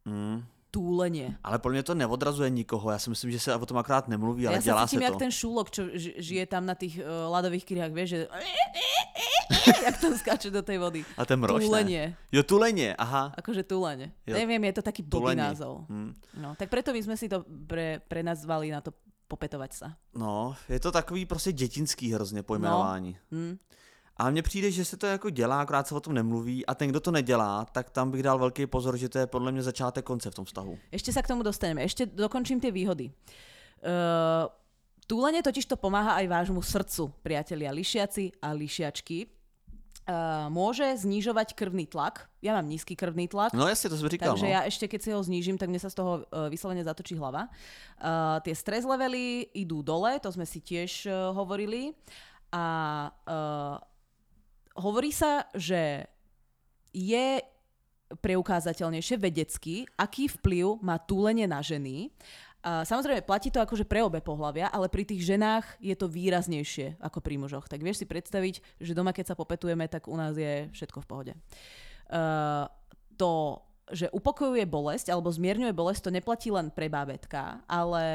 Mm. Túlenie. Ale podle mě to neodrazuje nikoho, já si myslím, že se o tom akorát nemluví, ale ja dělá se cítim jak to. ten šúlok, čo ži- žije tam na tých uh, ľadových kryhách, vieš, že jak tam skáče do tej vody. A ten mrož, ne? Túlenie. Jo, tuleně, aha. Akože túlenie. Jo. Neviem, je to taký blbý názov. Hm. No, tak preto my sme si to pre, prenazvali na to popetovať sa. No, je to takový prostě dětinský hrozně pojmenování. Hm. Ale mně přijde, že se to jako dělá, akorát se o tom nemluví a ten, kdo to nedělá, tak tam bych dal velký pozor, že to je podle mě začátek konce v tom vztahu. Ešte sa k tomu dostaneme. Ešte dokončím tie výhody. Uh, túlenie totiž to pomáha aj vášmu srdcu, priatelia lišiaci a lišiačky. Uh, môže znižovať krvný tlak. Ja mám nízky krvný tlak. No jasně, to jsem říkal. Takže no. ja ešte, keď si ho znížim, tak mne sa z toho uh, vyslovene zatočí hlava. Uh, tie stres levely idú dole, to sme si tiež uh, hovorili. A uh, hovorí sa, že je preukázateľnejšie vedecky, aký vplyv má túlenie na ženy. Samozrejme, platí to akože pre obe pohľavia, ale pri tých ženách je to výraznejšie ako pri mužoch. Tak vieš si predstaviť, že doma, keď sa popetujeme, tak u nás je všetko v pohode. Uh, to, že upokojuje bolesť alebo zmierňuje bolesť, to neplatí len pre bábetka, ale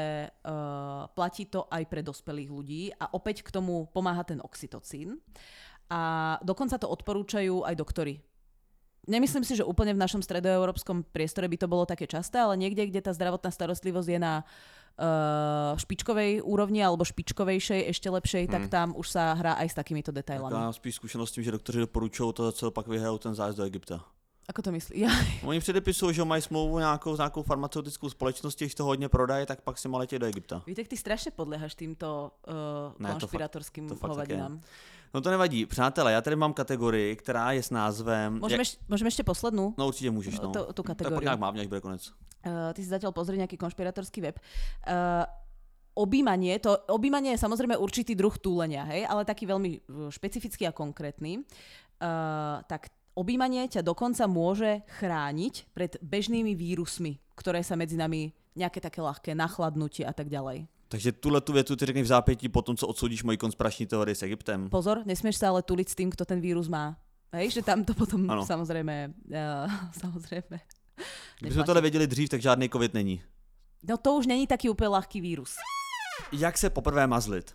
uh, platí to aj pre dospelých ľudí a opäť k tomu pomáha ten oxytocín. A dokonca to odporúčajú aj doktori. Nemyslím si, že úplne v našom stredoeurópskom priestore by to bolo také časté, ale niekde, kde tá zdravotná starostlivosť je na uh, špičkovej úrovni alebo špičkovejšej, ešte lepšej, hmm. tak tam už sa hrá aj s takýmito Tak detailami. já mám spíš zkušenost s tím, že doktoři doporučují to, co pak vyhrajou ten zájezd do Egypta. Ako to myslí? Ja, Oni předepisují, že mají smlouvu nějakou, s nějakou farmaceutickou společností, když to hodně prodají, tak pak si letět do Egypta. Vítek, ty strašne podliehaš týmto uh, Ne, to fakt- konšpiratorským to fakt tak. No to nevadí. Přátelé, já tady mám kategorii, která je s názvem... Môžeme, jak... môžeme ešte poslednú? No určitě můžeš, no. Tú- tú Tak kategóriu. pak nějak bude konec. Uh, ty si zatiaľ pozri nejaký konšpiratorský web. Uh, objímanie, to objímanie je samozrejme určitý druh túlenia, hej, ale taký veľmi špecifický a konkrétny. Uh, tak objímanie ťa dokonca môže chrániť pred bežnými vírusmi, ktoré sa medzi nami nejaké také ľahké nachladnutie a tak ďalej. Takže tuhle tu větu ty řekni v zápětí po tom, co odsoudíš moji konspirační teorii s Egyptem. Pozor, nesmieš sa ale tuliť s tým, kto ten vírus má. Hej, že tam to potom Ano. samozrejme, uh, samozrejme. Kdybychom neplatí. tohle věděli dřív, tak žádný covid není. No to už není taký úplne ľahký vírus. Jak se poprvé mazlit?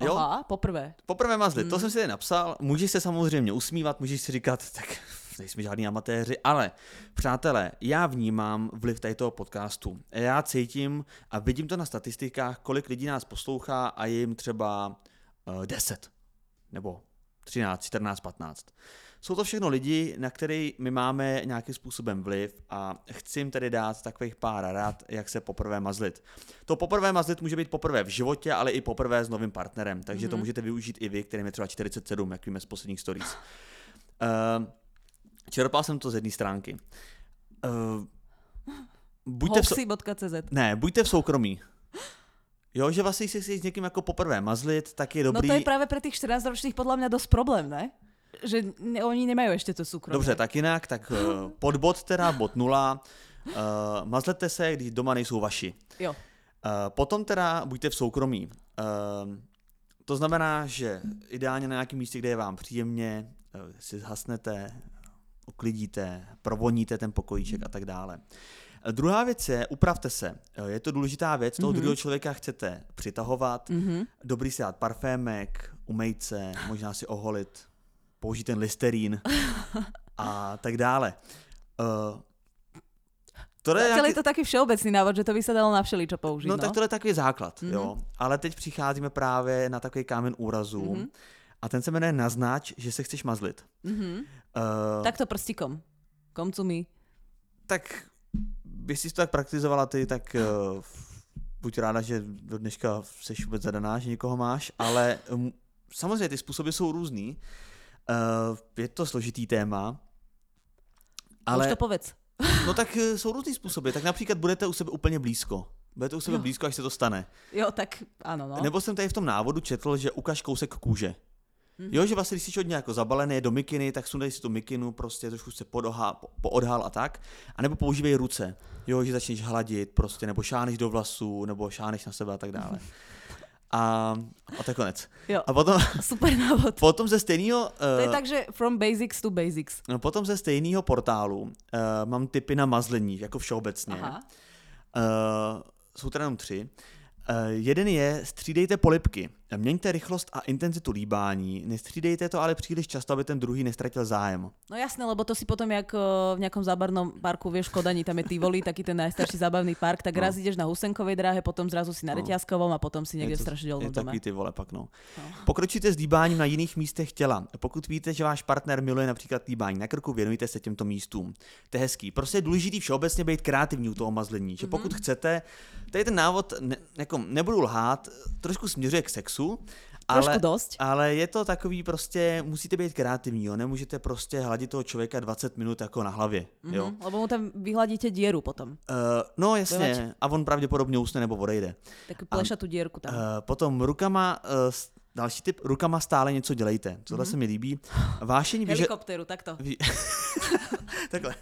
Jo? Aha, poprvé. Poprvé mazlit, to jsem si tady napsal. Můžeš se samozřejmě usmívat, můžeš si říkat, tak nejsme žádní amatéři, ale přátelé, já vnímám vliv tady toho podcastu. Já cítím a vidím to na statistikách, kolik lidí nás poslouchá a je jim třeba uh, 10 nebo 13, 14, 15. Jsou to všechno lidi, na který my máme nějakým způsobem vliv a chci jim tedy dát takových pár rad, jak se poprvé mazlit. To poprvé mazlit může být poprvé v životě, ale i poprvé s novým partnerem, takže mm-hmm. to můžete využít i vy, kterým je třeba 47, jak víme z posledních stories. Uh, čerpal jsem to z jedné stránky. Uh, buďte v, so- ne, buďte v soukromí. Jo, že vlastně si si s někým jako poprvé mazlit, tak je No dobrý. to je práve pre tých 14-ročných podľa mňa dosť problém, ne? Že ne, oni nemajú ešte to súkromie. Dobře, tak jinak, tak uh, pod bod teda, bod nula. Uh, mazlete se, když doma nejsou vaši. Jo. Uh, potom teda buďte v soukromí. Uh, to znamená, že ideálně na nějakém místě, kde je vám příjemně, uh, si zhasnete, uklidíte, provoníte ten pokojíček a tak dále. Uh, Druhá věc je, upravte se. Uh, Je to důležitá věc, toho mm-hmm. druhého člověka chcete přitahovat, mm-hmm. dobrý si dát parfémek, umejt se, možná si oholit, použít ten listerín a tak dále. Uh, to je Zatiaľ nějaký- je to taký všeobecný návod, že to by sa dalo na všeličo použiť. No, No, tak tohle je takový základ, Mhm. mm-hmm. jo. Ale teď přicházíme právě na takový kámen úrazu Mhm. mm-hmm. A ten se jmenuje naznač, že se chceš mazlit. Mhm. Uh, tak, Takto prstikom. Komcu mi. tak jestli jsi to tak praktizovala ty, tak uh, buď ráda, že do dneška jsi vůbec zadaná, že někoho máš, ale um, samozřejmě ty způsoby jsou různý. Uh, je to složitý téma, Ale... Už to povedz. no tak jsou různý způsoby. Tak například budete u sebe úplně blízko. Budete u sebe Jo. blízko, až se to stane. Jo, tak áno, no. Nebo jsem tady v tom návodu četl, že ukaž kousek kůže. Jo, že vlastně, když jsi hodně jako zabalený do mikiny, tak sundej si tu mikinu, prostě trošku se podohá, po, poodhal a tak. A nebo používej ruce. Jo, že začneš hladit prostě, nebo šáneš do vlasů, nebo šáneš na sebe a tak dále. A, a to je konec. Jo, A potom, super návod. potom ze stejného... To je Uh, tak, že from basics to basics. no, potom ze stejného portálu uh, mám tipy na mazlení, jako všeobecně. Aha. Uh, jsou teda jenom tři. Uh, jeden je, střídejte polipky. Měňte rychlost a intenzitu líbání, nestřídejte to ale příliš často, aby ten druhý nestratil zájem. No jasné, lebo to si potom jak o, v nejakom zábavnom parku, vieš, v Kodani, tam je Tivoli, taký ten najstarší zábavný park, tak No. raz ideš na Husenkovej dráhe, potom zrazu si na No. Reťazkovom a potom si niekde v Je to- strašidelnom je dome. takový ty vole pak, no. No. Pokročíte s líbáním na jiných místech těla. Pokud víte, že váš partner miluje například líbání na krku, věnujte se těmto místům. To je hezký. Prostě je důležitý všeobecně být kreativní u toho mazlení. Že pokud chcete, tady ten návod, ne, jako, nebudu lhát, trošku směřuje k sexu, Trošku ale, dosť. ale je to takový prostě, musíte být kreativní, jo? nemůžete prostě hladit toho člověka 20 minut jako na hlavě, jo. Mhm, lebo mu tam vyhladíte dieru potom. Uh, no jasně, a on pravděpodobně usne nebo odejde. Takú plešatú dierku tam. Uh, potom rukama, uh, další tip, rukama stále něco dělejte. Tohle mm-hmm. se mi líbí. Vášeň vyže... Helikoptéru, takto. Vy... Takhle.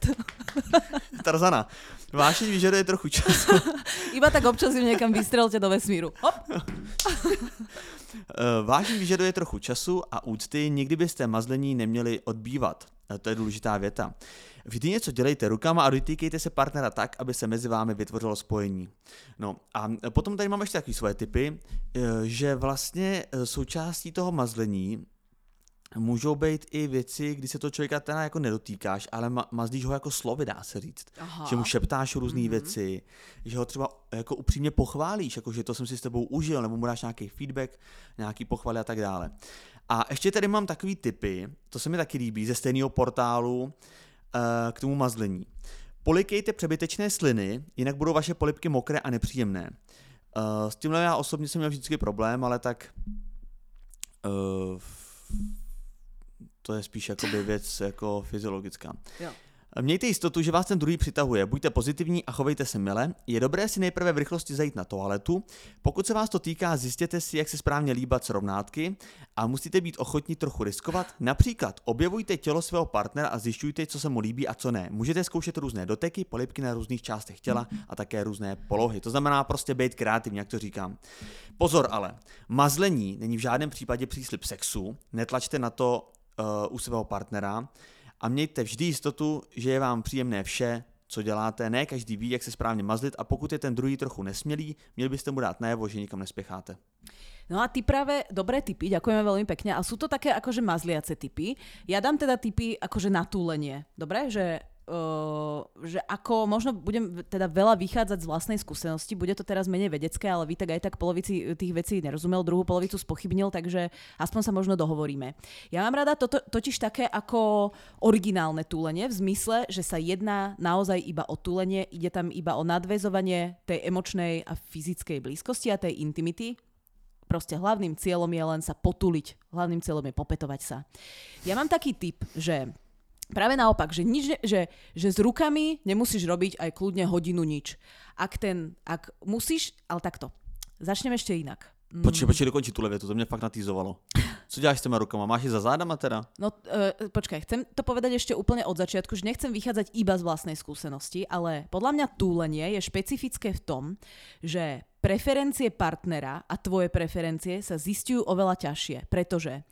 Tarzana. Vášeň vyžaduje trochu času. Iba tak občas ju niekam vystrelte do vesmíru. Hop! Uh, vášeň vyžaduje trochu času a úcty, nikdy byste mazlení neměli odbývat. Uh, to je důležitá věta. Vždy něco dělejte rukama a dotýkejte se partnera tak, aby se mezi vámi vytvořilo spojení. No a potom tady mám ještě takové svoje typy, uh, že vlastně uh, součástí toho mazlení můžou být i věci, kdy se toho člověka teda jako nedotýkáš, ale ma- mazlíš ho jako slovy, dá se říct. Aha. Že mu šeptáš různé mm-hmm. věci, že ho třeba jako upřímně pochválíš, jako že to jsem si s tebou užil, nebo mu dáš nějaký feedback, nějaký pochvaly a tak dále. A ještě tady mám takový typy, to se mi taky líbí, ze stejného portálu uh, k tomu mazlení. Polikejte přebytečné sliny, jinak budou vaše polipky mokré a nepříjemné. Uh, s tímhle já osobně jsem měl vždycky problém, ale tak uh, to je spíš jakoby věc jako fyziologická. Jo. Mějte jistotu, že vás ten druhý přitahuje. Buďte pozitivní a chovejte se mile. Je dobré si nejprve v rychlosti zajít na toaletu. Pokud se vás to týká, zjistěte si, jak se správně líbat srovnátky a musíte být ochotní trochu riskovat. Například objevujte tělo svého partnera a zjišťujte, co se mu líbí a co ne. Můžete zkoušet různé doteky, polipky na různých částech těla a také různé polohy. To znamená prostě být kreativní, jak to říkám. Pozor ale, mazlení není v žádném případě příslip sexu, netlačte na to uh, u svého partnera a mějte vždy jistotu, že je vám příjemné vše, co děláte. Ne každý ví, jak se správně mazlit a pokud je ten druhý trochu nesmělý, měli byste mu dát najevo, že nikam nespěcháte. No a ty práve dobré typy, ďakujeme veľmi pekne. A sú to také akože mazliace typy. Ja dám teda typy akože na túlenie. Dobre? Že že ako možno budem teda veľa vychádzať z vlastnej skúsenosti, bude to teraz menej vedecké, ale vy tak aj tak polovici tých vecí nerozumel, druhú polovicu spochybnil, takže aspoň sa možno dohovoríme. Ja mám rada to, totiž také ako originálne túlenie, v zmysle, že sa jedná naozaj iba o túlenie, ide tam iba o nadväzovanie tej emočnej a fyzickej blízkosti a tej intimity, proste hlavným cieľom je len sa potuliť. Hlavným cieľom je popetovať sa. Ja mám taký tip, že Práve naopak, že, nič, že, že s rukami nemusíš robiť aj kľudne hodinu nič. Ak ten, ak musíš, ale takto. Začneme ešte inak. Mm. Počkej, počkej, dokončí tu levetu, to mňa fakt natýzovalo. Co děláš s těma rukama? Máš je za zádama teda? No, uh, počkaj, chcem to povedať ešte úplne od začiatku, že nechcem vychádzať iba z vlastnej skúsenosti, ale podľa mňa túlenie je špecifické v tom, že preferencie partnera a tvoje preferencie sa zistujú oveľa ťažšie, pretože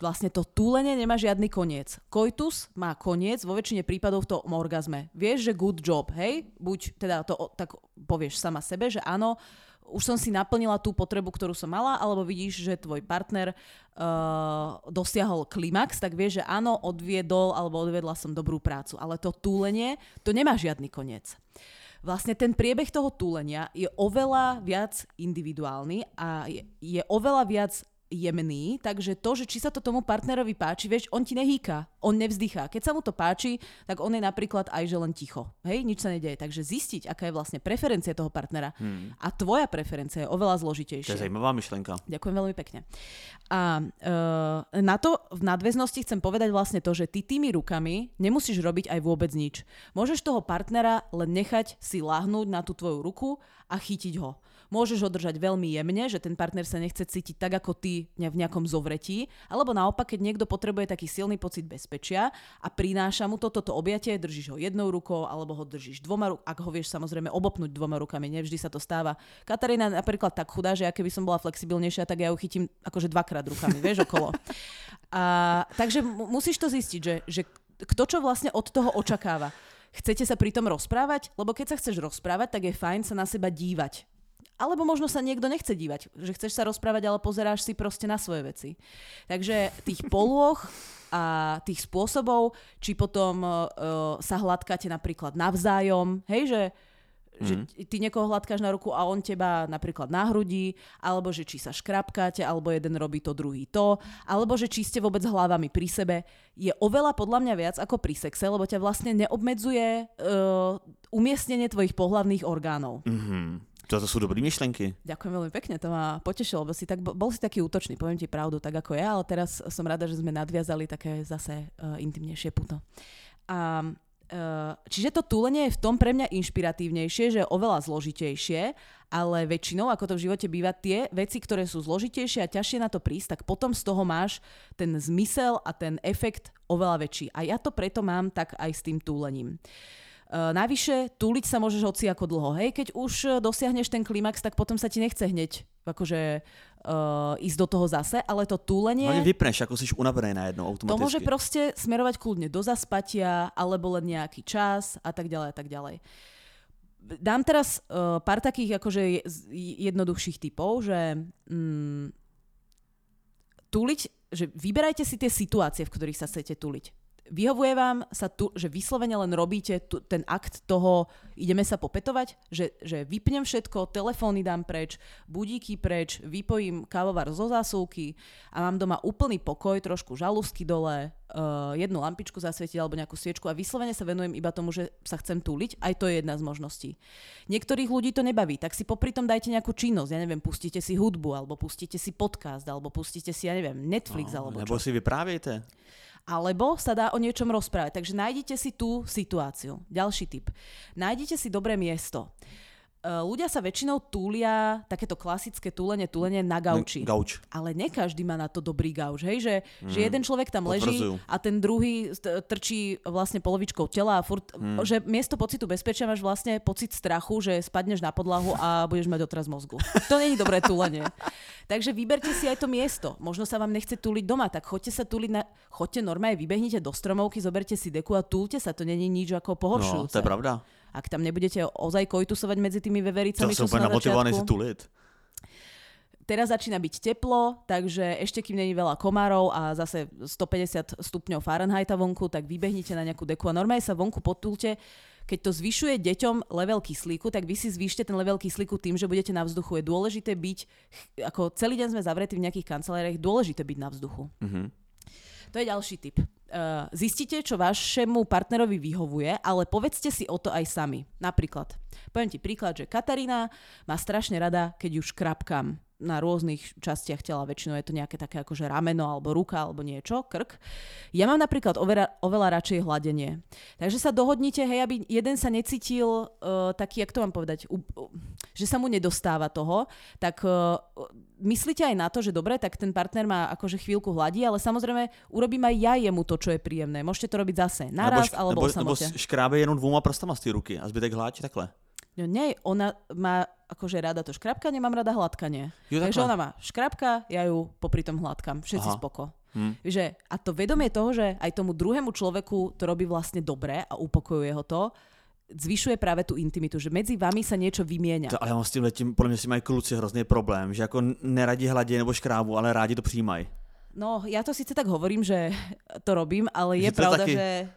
vlastne to túlenie nemá žiadny koniec. Koitus má koniec vo väčšine prípadov v tom orgazme. Vieš, že good job, hej? Buď teda to tak povieš sama sebe, že áno, už som si naplnila tú potrebu, ktorú som mala, alebo vidíš, že tvoj partner uh, dosiahol klimax, tak vieš, že áno, odviedol alebo odviedla som dobrú prácu. Ale to túlenie, to nemá žiadny koniec. Vlastne ten priebeh toho túlenia je oveľa viac individuálny a je, je oveľa viac jemný, takže to, že či sa to tomu partnerovi páči, vieš, on ti nehýka, on nevzdychá. Keď sa mu to páči, tak on je napríklad aj že len ticho. Hej, nič sa nedeje. Takže zistiť, aká je vlastne preferencia toho partnera hmm. a tvoja preferencia je oveľa zložitejšia. To je zajímavá myšlenka. Ďakujem veľmi pekne. A uh, na to v nadväznosti chcem povedať vlastne to, že ty tými rukami nemusíš robiť aj vôbec nič. Môžeš toho partnera len nechať si lahnúť na tú tvoju ruku a chytiť ho. Môžeš ho držať veľmi jemne, že ten partner sa nechce cítiť tak ako ty v nejakom zovretí, alebo naopak, keď niekto potrebuje taký silný pocit bezpečia a prináša mu toto to, objatie, držíš ho jednou rukou alebo ho držíš dvoma rukami, ak ho vieš samozrejme obopnúť dvoma rukami, nevždy sa to stáva. Katarína napríklad tak chudá, že ja keby som bola flexibilnejšia, tak ja ju chytím akože dvakrát rukami, vieš, okolo. A, takže musíš to zistiť, že, že kto čo vlastne od toho očakáva. Chcete sa pri tom rozprávať? Lebo keď sa chceš rozprávať, tak je fajn sa na seba dívať. Alebo možno sa niekto nechce dívať, že chceš sa rozprávať, ale pozeráš si proste na svoje veci. Takže tých polôch a tých spôsobov, či potom uh, sa hladkáte napríklad navzájom, hej, že že mm. ty niekoho hladkáš na ruku a on teba napríklad na hrudi, alebo že či sa škrapkáte, alebo jeden robí to, druhý to, alebo že či ste vôbec hlavami pri sebe, je oveľa podľa mňa viac ako pri sexe, lebo ťa vlastne neobmedzuje uh, umiestnenie tvojich pohlavných orgánov. Mm-hmm. To sú dobré myšlenky. Ďakujem veľmi pekne, to ma potešilo, lebo si tak, bol si taký útočný, poviem ti pravdu, tak ako ja, ale teraz som rada, že sme nadviazali také zase uh, intimnejšie puto. A uh, čiže to túlenie je v tom pre mňa inšpiratívnejšie, že je oveľa zložitejšie, ale väčšinou, ako to v živote býva, tie veci, ktoré sú zložitejšie a ťažšie na to prísť, tak potom z toho máš ten zmysel a ten efekt oveľa väčší. A ja to preto mám tak aj s tým túlením. Uh, navyše, túliť sa môžeš hoci ako dlho. Hej, keď už eh, dosiahneš ten klimax, tak potom sa ti nechce hneď akože uh, ísť do toho zase, ale to túlenie... Hlavne vypneš, ako si unavený na jedno automaticky. To môže proste smerovať kľudne do zaspatia, alebo len nejaký čas a tak ďalej a tak ďalej. Dám teraz uh, pár takých akože jednoduchších typov, že mm, túliť, že vyberajte si tie situácie, v ktorých sa chcete túliť Vyhovuje vám sa tu, že vyslovene len robíte tu, ten akt toho, ideme sa popetovať, že, že vypnem všetko, telefóny dám preč, budíky preč, vypojím kávovar zo zásuvky a mám doma úplný pokoj, trošku žalúzky dole, uh, jednu lampičku zasvietiť alebo nejakú sviečku a vyslovene sa venujem iba tomu, že sa chcem túliť. Aj to je jedna z možností. Niektorých ľudí to nebaví, tak si popri tom dajte nejakú činnosť. Ja neviem, pustíte si hudbu, alebo pustíte si podcast, alebo pustíte si, ja neviem, Netflix, no, alebo Nebo čo. si vyprávějte alebo sa dá o niečom rozprávať. Takže nájdete si tú situáciu. Ďalší tip. Nájdete si dobré miesto. Eh, ľudia sa väčšinou túlia, takéto klasické túlenie, túlenie na gauči. Gauč. Ale ne každý má na to dobrý gauč, hej? Že, mm. že jeden človek tam leží Potvrdzujú. a ten druhý trčí vlastne polovičkou tela a furt, mm. že miesto pocitu bezpečia máš vlastne pocit strachu, že spadneš na podlahu a budeš mať otraz mozgu. To není dobré túlenie. Takže vyberte si aj to miesto. Možno sa vám nechce túliť doma, tak choďte sa túliť na... Choďte normálne, vybehnite do stromovky, zoberte si deku a túlte sa. To není nič ako No, pohoršujúce. to je pravda. Ak tam nebudete ozaj kojtusovať medzi tými To vevericami, čo sú na začiatku. si tulit. Teraz začína byť teplo, takže ešte kým není veľa komárov a zase 150 stupňov Fahrenheita vonku, tak vybehnite na nejakú deku a normálne sa vonku potúlte. Keď to zvyšuje deťom level kyslíku, tak vy si zvýšte ten level kyslíku tým, že budete na vzduchu. Je dôležité byť, ako celý deň sme zavretí v nejakých kanceláriách, dôležité byť na vzduchu. Mhm. To je ďalší tip. Uh, zistite, čo vašemu partnerovi vyhovuje, ale povedzte si o to aj sami. Napríklad, poviem ti príklad, že Katarína má strašne rada, keď ju škrapkám na rôznych častiach tela, väčšinou je to nejaké také akože rameno alebo ruka alebo niečo, krk. Ja mám napríklad oveľa, oveľa radšej hladenie. Takže sa dohodnite, hej, aby jeden sa necítil uh, taký, jak to mám povedať, u, u, že sa mu nedostáva toho, tak uh, myslíte aj na to, že dobre, tak ten partner má akože chvíľku hladí, ale samozrejme urobím aj ja jemu to, čo je príjemné. Môžete to robiť zase naraz nebo, alebo nebo osamote. škrábe jenom dvouma prstama z té ruky a zbytek hláči takhle. No nie, ona má akože rada to škrapkanie, mám rada hladkanie. Jo, Takže ona má škrapka, ja ju popri tom hladkám. Všetci Aha. spoko. Hm. Že, a to vedomie toho, že aj tomu druhému človeku to robí vlastne dobre a upokojuje ho to, zvyšuje práve tú intimitu, že medzi vami sa niečo vymieňa. To, ale s tím letím, podle mě si mají kluci hrozný problém, že jako neradí hladě nebo škrábu, ale rádi to přijímají. No, ja to síce tak hovorím, že to robím, ale je Že je pravda, taky- že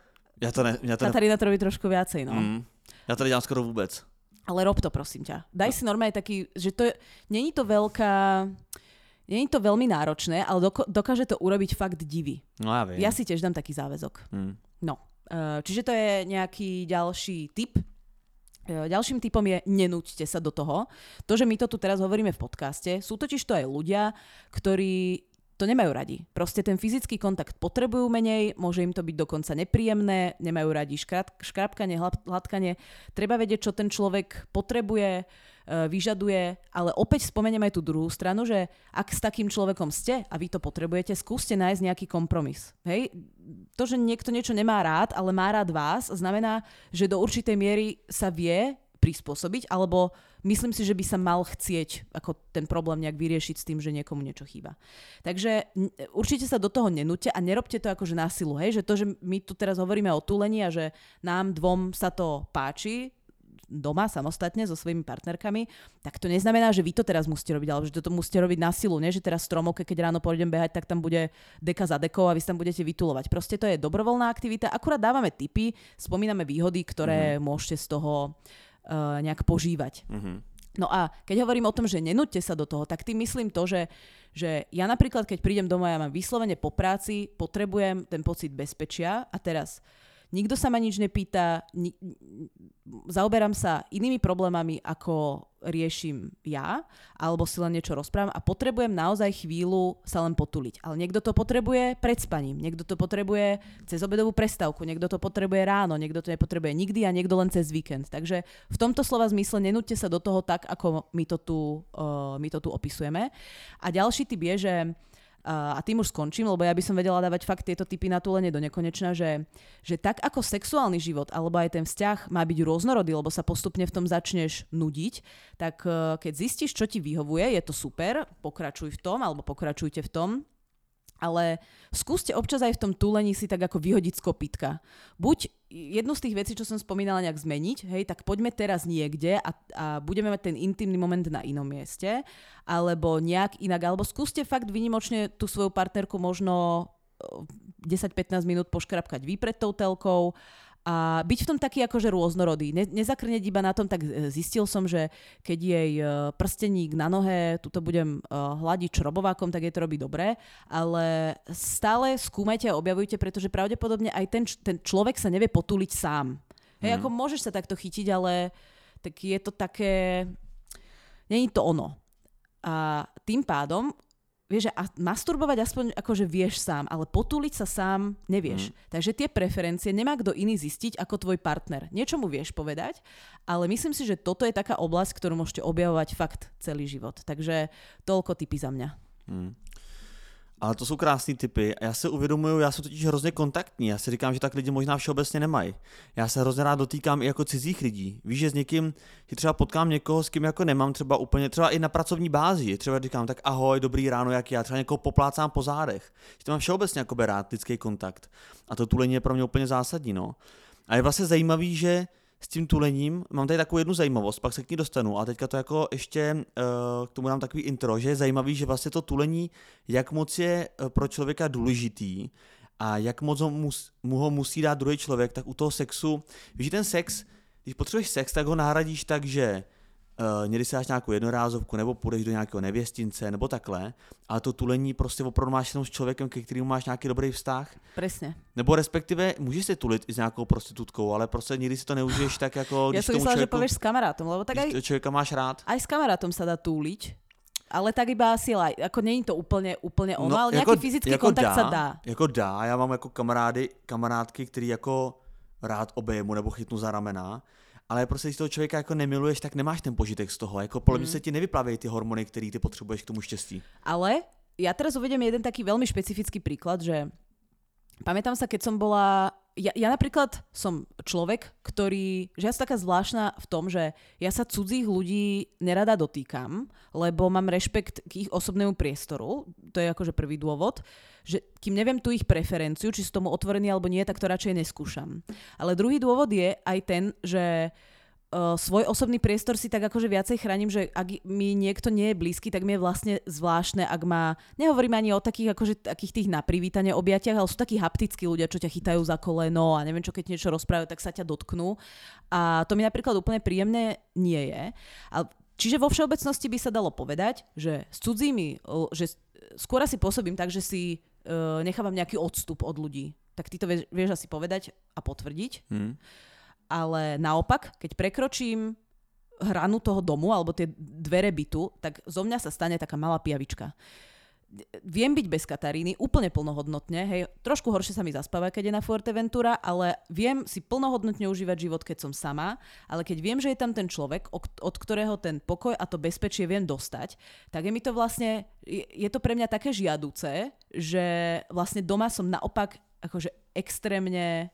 Já to ne, já to Katarína to robí trošku viacej, no. mm, já to nedělám skoro vůbec. Ale rob to, prosím ťa. Daj si normálne taký, že to je, není to veľká, není to veľmi náročné, ale doko, dokáže to urobiť fakt divy. No já vím. Ja si tiež dám taký záväzok. Hm. No, eh, čiže to je nejaký ďalší tip. Eh, Ďalším typom je nenúďte sa do toho. To, že my to tu teraz hovoríme v podcaste, sú totiž to aj ľudia, ktorí to nemajú radi. Proste ten fyzický kontakt potrebujú menej, môže im to byť dokonca nepríjemné, nemajú radi škrát, škrápkanie, hlad- hladkanie. Treba vedieť, čo ten človek potrebuje, e, vyžaduje, ale opäť spomeniem aj tú druhú stranu, že ak s takým človekom ste a vy to potrebujete, skúste nájsť nejaký kompromis. Hej? To, že niekto niečo nemá rád, ale má rád vás, znamená, že do určitej miery sa vie prispôsobiť, alebo myslím si, že by sa mal chcieť ako ten problém nejak vyriešiť s tým, že niekomu niečo chýba. Takže určite sa do toho nenúte a nerobte to akože násilu, hej, že to, že my tu teraz hovoríme o túlení a že nám dvom sa to páči, doma samostatne so svojimi partnerkami, tak to neznamená, že vy to teraz musíte robiť, alebo že to musíte robiť na silu, nie? že teraz stromovke, keď ráno pôjdem behať, tak tam bude deka za dekou a vy tam budete vytulovať. Proste to je dobrovoľná aktivita, akurát dávame tipy, spomíname výhody, ktoré mm-hmm. môžete z toho uh, nejak požívať. Mhm. No a keď hovorím o tom, že nenúďte sa do toho, tak tým myslím to, že, že ja napríklad, keď prídem domov, ja mám vyslovene po práci, potrebujem ten pocit bezpečia a teraz nikto sa ma nič nepýta, ni- zaoberám sa inými problémami, ako riešim ja, alebo si len niečo rozprávam a potrebujem naozaj chvíľu sa len potuliť. Ale niekto to potrebuje pred spaním, niekto to potrebuje cez obedovú prestávku, niekto to potrebuje ráno, niekto to nepotrebuje nikdy a niekto len cez víkend. Takže v tomto slova zmysle nenúďte sa do toho tak, ako my to tu, uh, my to tu opisujeme. A ďalší typ je, že a tým už skončím, lebo ja by som vedela dávať fakt tieto typy na túlenie do nekonečna, že, že tak ako sexuálny život alebo aj ten vzťah má byť rôznorodý, lebo sa postupne v tom začneš nudiť, tak eh, keď zistíš, čo ti vyhovuje, je to super, pokračuj v tom alebo pokračujte v tom, ale skúste občas aj v tom túlení si tak ako vyhodiť z kopytka. Buď jednu z tých vecí, čo som spomínala, nejak zmeniť, hej, tak poďme teraz niekde a, a budeme mať ten intimný moment na inom mieste, alebo nejak inak, alebo skúste fakt vynimočne tú svoju partnerku možno 10-15 minút poškrapkať vy pred tou telkou a byť v tom taký akože rôznorodý. Ne, nezakrneť iba na tom, tak e, zistil som, že keď jej e, prsteník na nohe, tuto budem uh, hľadiť šrobovákom, tak je to robí dobre, ale stále skúmajte a objavujte, pretože pravdepodobne aj ten, ten človek sa nevie potúliť sám. Hej, mm. ako môžeš sa takto chytiť, ale tak je to také... Není to ono. A tým pádom vieš, a masturbovať aspoň akože vieš sám, ale potúliť sa sám nevieš. Mm. Takže tie preferencie nemá kto iný zistiť ako tvoj partner. Niečo mu vieš povedať, ale myslím si, že toto je taká oblasť, ktorú môžete objavovať fakt celý život. Takže toľko typy za mňa. Mm. Ale to jsou krásné typy a já se uvědomuju, já jsem totiž hrozně kontaktní, já si říkám, že tak lidi možná všeobecně nemají. Já se hrozně rád dotýkám i jako cizích lidí. Víš, že s někým, že třeba potkám někoho, s kým jako nemám třeba úplně, třeba i na pracovní bázi, třeba říkám tak ahoj, dobrý ráno, jak já, třeba někoho poplácám po zádech. Že to mám všeobecně jako rád, lidský kontakt. A to tulení je pro mě úplně zásadní, no. A je vlastně zajímavý, že s tím tulením, mám tady takovou jednu zajímavost, pak se k ní dostanu. A teďka to jako ještě uh, k tomu dám takový intro, že je zajímavý, že vlastně to tulení, jak moc je uh, pro člověka důležitý a jak moc ho mus, mu ho musí dát druhý člověk, tak u toho sexu, víš, ten sex, když potřebuješ sex, tak ho nahradíš tak, že někdy si dáš nějakou jednorázovku, nebo půjdeš do nějakého nevěstince, nebo takhle, ale to tulení prostě opravdu máš jenom s člověkem, ke kterému máš nějaký dobrý vztah. Přesně. Nebo respektive můžeš si tulit i s nějakou prostitutkou, ale prostě nikdy si to neužiješ tak jako... Já jsem myslela, že pověš s kamarátom, lebo tak aj... člověka máš rád. Aj s kamarátom sa dá túliť. Ale tak iba asi laj. Ako není to úplně, úplně ono, no, ale jako, nějaký fyzický jako kontakt dá, sa dá. Jako dá, já mám jako kamarády, kamarádky, který jako rád obejmu nebo chytnu za ramena ale prostě když toho člověka jako nemiluješ, tak nemáš ten požitek z toho. Jako podle mm. se ti nevyplaví ty hormony, které ty potřebuješ k tomu štěstí. Ale ja teraz uvedem jeden taký veľmi špecifický príklad, že pamätám sa, keď som bola ja, ja napríklad som človek, ktorý, že ja som taká zvláštna v tom, že ja sa cudzích ľudí nerada dotýkam, lebo mám rešpekt k ich osobnému priestoru, to je akože prvý dôvod, že kým neviem tu ich preferenciu, či sú tomu otvorení alebo nie, tak to radšej neskúšam. Ale druhý dôvod je aj ten, že uh, svoj osobný priestor si tak akože viacej chránim, že ak mi niekto nie je blízky, tak mi je vlastne zvláštne, ak má, nehovorím ani o takých akože takých tých na privítanie objatiach, ale sú takí haptickí ľudia, čo ťa chytajú za koleno a neviem čo, keď niečo rozprávajú, tak sa ťa dotknú. A to mi napríklad úplne príjemné nie je. A Čiže vo všeobecnosti by sa dalo povedať, že s cudzími, že skôr asi pôsobím tak, že si uh, nechávam nejaký odstup od ľudí. Tak ty to vieš, vieš asi povedať a potvrdiť. Hmm ale naopak, keď prekročím hranu toho domu alebo tie dvere bytu, tak zo mňa sa stane taká malá pijavička. Viem byť bez Kataríny úplne plnohodnotne, hej, trošku horšie sa mi zaspáva, keď je na Fuerteventura, ale viem si plnohodnotne užívať život, keď som sama, ale keď viem, že je tam ten človek, od ktorého ten pokoj a to bezpečie viem dostať, tak je mi to vlastne, je to pre mňa také žiaduce, že vlastne doma som naopak akože extrémne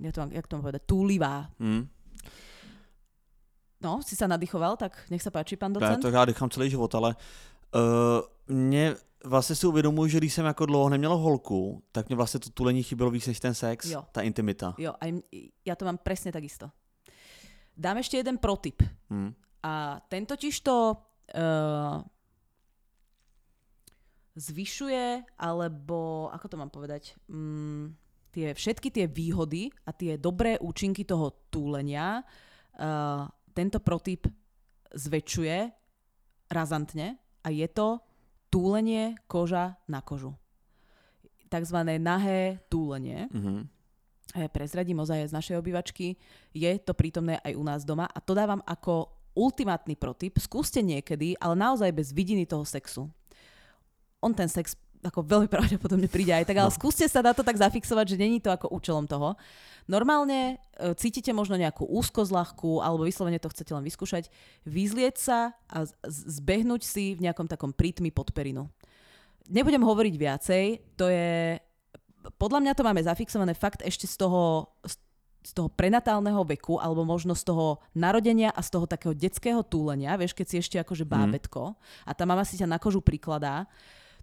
jak to, jak to mám povedať, túlivá. Mm. No, si sa nadýchoval, tak nech sa páči, pán docent. Já to já dýchám celý život, ale uh, mě vlastně si uvědomuji, že když jsem jako dlouho neměl holku, tak mě vlastně to tulení chybělo víc než ten sex, jo. ta intimita. Jo, a ja to mám presne takisto. Dám ešte jeden protip. Hmm. A ten totiž to uh, zvyšuje, alebo ako to mám povedať, um, tie, všetky tie výhody a tie dobré účinky toho túlenia uh, tento protyp zväčšuje razantne a je to túlenie koža na kožu. Takzvané nahé túlenie. Mm-hmm. Prezradím ozaj z našej obývačky. Je to prítomné aj u nás doma a to dávam ako ultimátny protyp. Skúste niekedy, ale naozaj bez vidiny toho sexu. On ten sex ako veľmi pravdepodobne príde aj tak, ale no. skúste sa na to tak zafixovať, že není to ako účelom toho. Normálne e, cítite možno nejakú úzkosť ľahkú, alebo vyslovene to chcete len vyskúšať, vyzlieť sa a zbehnúť si v nejakom takom prítmi pod perinu. Nebudem hovoriť viacej, to je... Podľa mňa to máme zafixované fakt ešte z toho, z toho prenatálneho veku, alebo možno z toho narodenia a z toho takého detského túlenia, vieš, keď si ešte akože mhm. bábetko mm. a tá mama si ťa na kožu prikladá,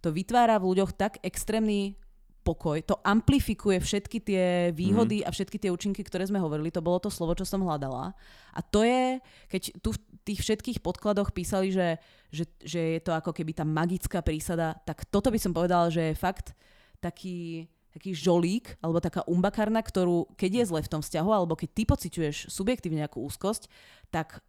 to vytvára v ľuďoch tak extrémny pokoj, to amplifikuje všetky tie výhody mm. a všetky tie účinky, ktoré sme hovorili, to bolo to slovo, čo som hľadala. A to je, keď tu v tých všetkých podkladoch písali, že, že, že je to ako keby tá magická prísada, tak toto by som povedala, že je fakt taký, taký žolík, alebo taká umbakarna, ktorú keď je zle v tom vzťahu, alebo keď ty pociťuješ subjektívne nejakú úzkosť, tak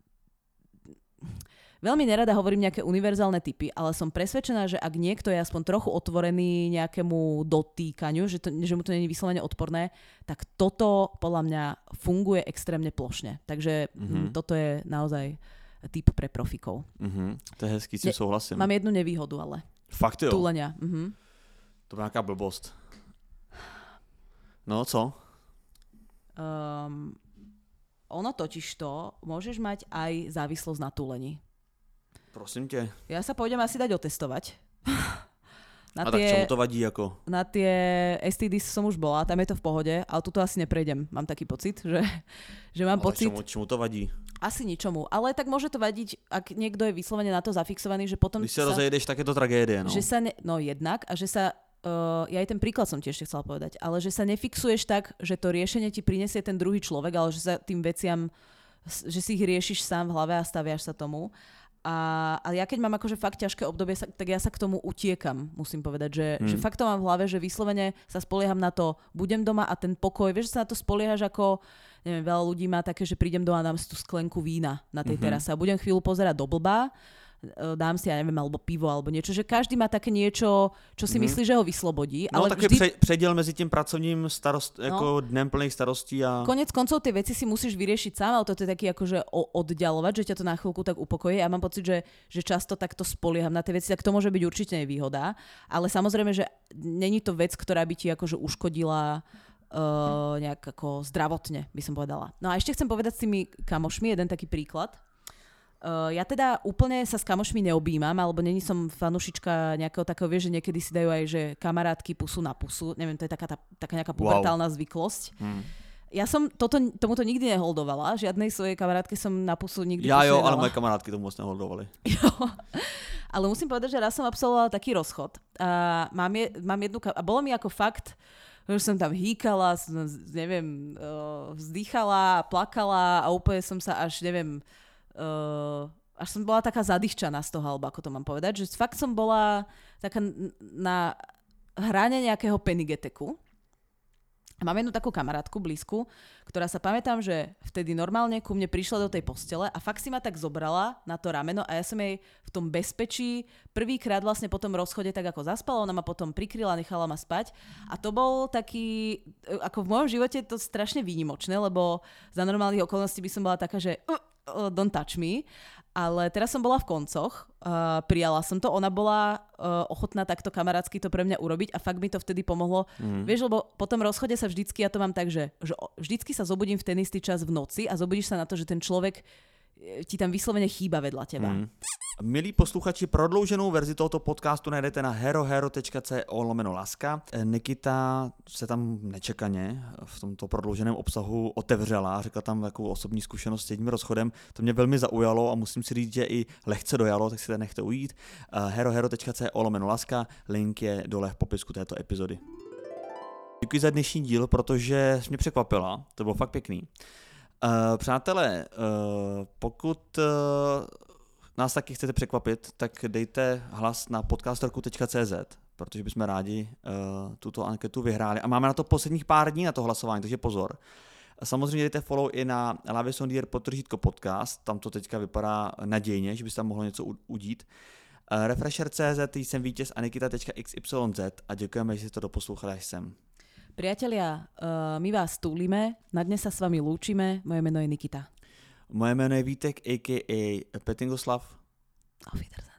Veľmi nerada hovorím nejaké univerzálne typy, ale som presvedčená, že ak niekto je aspoň trochu otvorený nejakému dotýkaniu, že, to, že mu to je vyslovene odporné, tak toto podľa mňa funguje extrémne plošne. Takže mm-hmm. toto je naozaj typ pre profikov. Mm-hmm. To je hezký, si souhlasím. Mám jednu nevýhodu, ale. Fakt jo? Túlenia. Mm-hmm. To byla nějaká blbost. No, co? Um, ono totiž to, môžeš mať aj závislosť na túlení. Prosím tě. Ja sa pôjdem asi dať otestovať. Na a tie, tak čomu to vadí ako? Na tie STDs som už bola, tam je to v pohode, ale tuto asi neprejdem. Mám taký pocit, že, že mám ale pocit... Čomu, čomu to vadí? Asi ničomu, ale tak môže to vadiť, ak niekto je vyslovene na to zafixovaný, že potom... Když sa, rozejdeš, tak je to tragédie, no. Že sa ne, no jednak, a že sa Uh, ja aj ten príklad som tiež chcela povedať, ale že sa nefixuješ tak, že to riešenie ti prinesie ten druhý človek, ale že sa tým veciam, že si ich riešiš sám v hlave a staviaš sa tomu. A, a ja keď mám akože fakt ťažké obdobie, tak ja sa k tomu utiekam, musím povedať, že, hmm. že fakt to mám v hlave, že vyslovene sa spolieham na to, budem doma a ten pokoj, vieš, že sa na to spoliehaš ako, neviem, veľa ľudí má také, že prídem doma a dám si tú sklenku vína na tej mm-hmm. terase a budem chvíľu pozerať do blba dám si, ja neviem, alebo pivo, alebo niečo, že každý má také niečo, čo si mm. myslí, že ho vyslobodí. No, ale taký vždy... prediel medzi tým pracovním starost, no. ako dnem plných starostí a... Konec koncov tie veci si musíš vyriešiť sám, ale to je taký akože oddialovať, že ťa to na chvíľku tak upokojí. Ja mám pocit, že, že často takto spolieham na tie veci, tak to môže byť určite nevýhoda. Ale samozrejme, že není to vec, ktorá by ti akože uškodila Uh, nejak ako zdravotne, by som povedala. No a ešte chcem povedať s tými kamošmi jeden taký príklad. Uh, ja teda úplne sa s kamošmi neobjímam, alebo není som fanušička nejakého takého, vieš, že niekedy si dajú aj, že kamarátky pusu na pusu. Neviem, to je taká, tá, taká nejaká pubertálna wow. zvyklosť. Hmm. Ja som toto, tomuto nikdy neholdovala, žiadnej svojej kamarátke som na pusu nikdy Ja jo, ale moje kamarátky tomu moc neholdovali. Jo. Ale musím povedať, že raz som absolvovala taký rozchod. A mám, je, mám jednu, a bolo mi ako fakt, že som tam hýkala, som, neviem, uh, vzdychala, plakala a úplne som sa až, neviem, uh, až som bola taká zadýchčaná z toho, alebo ako to mám povedať, že fakt som bola taká na hrane nejakého penigeteku. Mám jednu takú kamarátku blízku, ktorá sa pamätám, že vtedy normálne ku mne prišla do tej postele a fakt si ma tak zobrala na to rameno a ja som jej v tom bezpečí prvýkrát vlastne po tom rozchode tak ako zaspala, ona ma potom prikryla, nechala ma spať a to bol taký, ako v mojom živote to strašne výnimočné, lebo za normálnych okolností by som bola taká, že uh, uh, don't touch me. Ale teraz som bola v koncoch, uh, prijala som to, ona bola uh, ochotná takto kamarátsky to pre mňa urobiť a fakt mi to vtedy pomohlo. Mm. Vieš, lebo po tom rozchode sa vždycky, ja to mám tak, že, že vždycky sa zobudím v ten istý čas v noci a zobudíš sa na to, že ten človek ti tam vyslovene chýba vedľa teba. Mm. Milí posluchači, prodlouženou verzi tohoto podcastu najdete na herohero.co lomeno laska. Nikita se tam nečekaně v tomto prodlouženém obsahu otevřela, řekla tam takovou osobní zkušenost s jedním rozchodem. To mě velmi zaujalo a musím si říct, že i lehce dojalo, tak si to nechte ujít. herohero.co lomeno laska, link je dole v popisku této epizody. Děkuji za dnešní díl, protože mě překvapila, to bylo fakt pěkný. Uh, přátelé, uh, pokud uh, nás taky chcete překvapit, tak dejte hlas na podcastorku.cz, protože bychom rádi uh, tuto anketu vyhráli. A máme na to posledních pár dní na to hlasování, takže pozor. Samozřejmě dejte follow i na Lavisondier potržítko podcast, tam to teďka vypadá nadějně, že by se tam mohlo něco udít. Refresher.cz, jsem vítěz a nikita.xyz a děkujeme, že jste to doposlouchali až sem. Priatelia, uh, my vás túlime, na dnes sa s vami lúčime, moje meno je Nikita. Moje jméno je Vítek, a.k.a. Petingoslav. Auf Wiedersehen.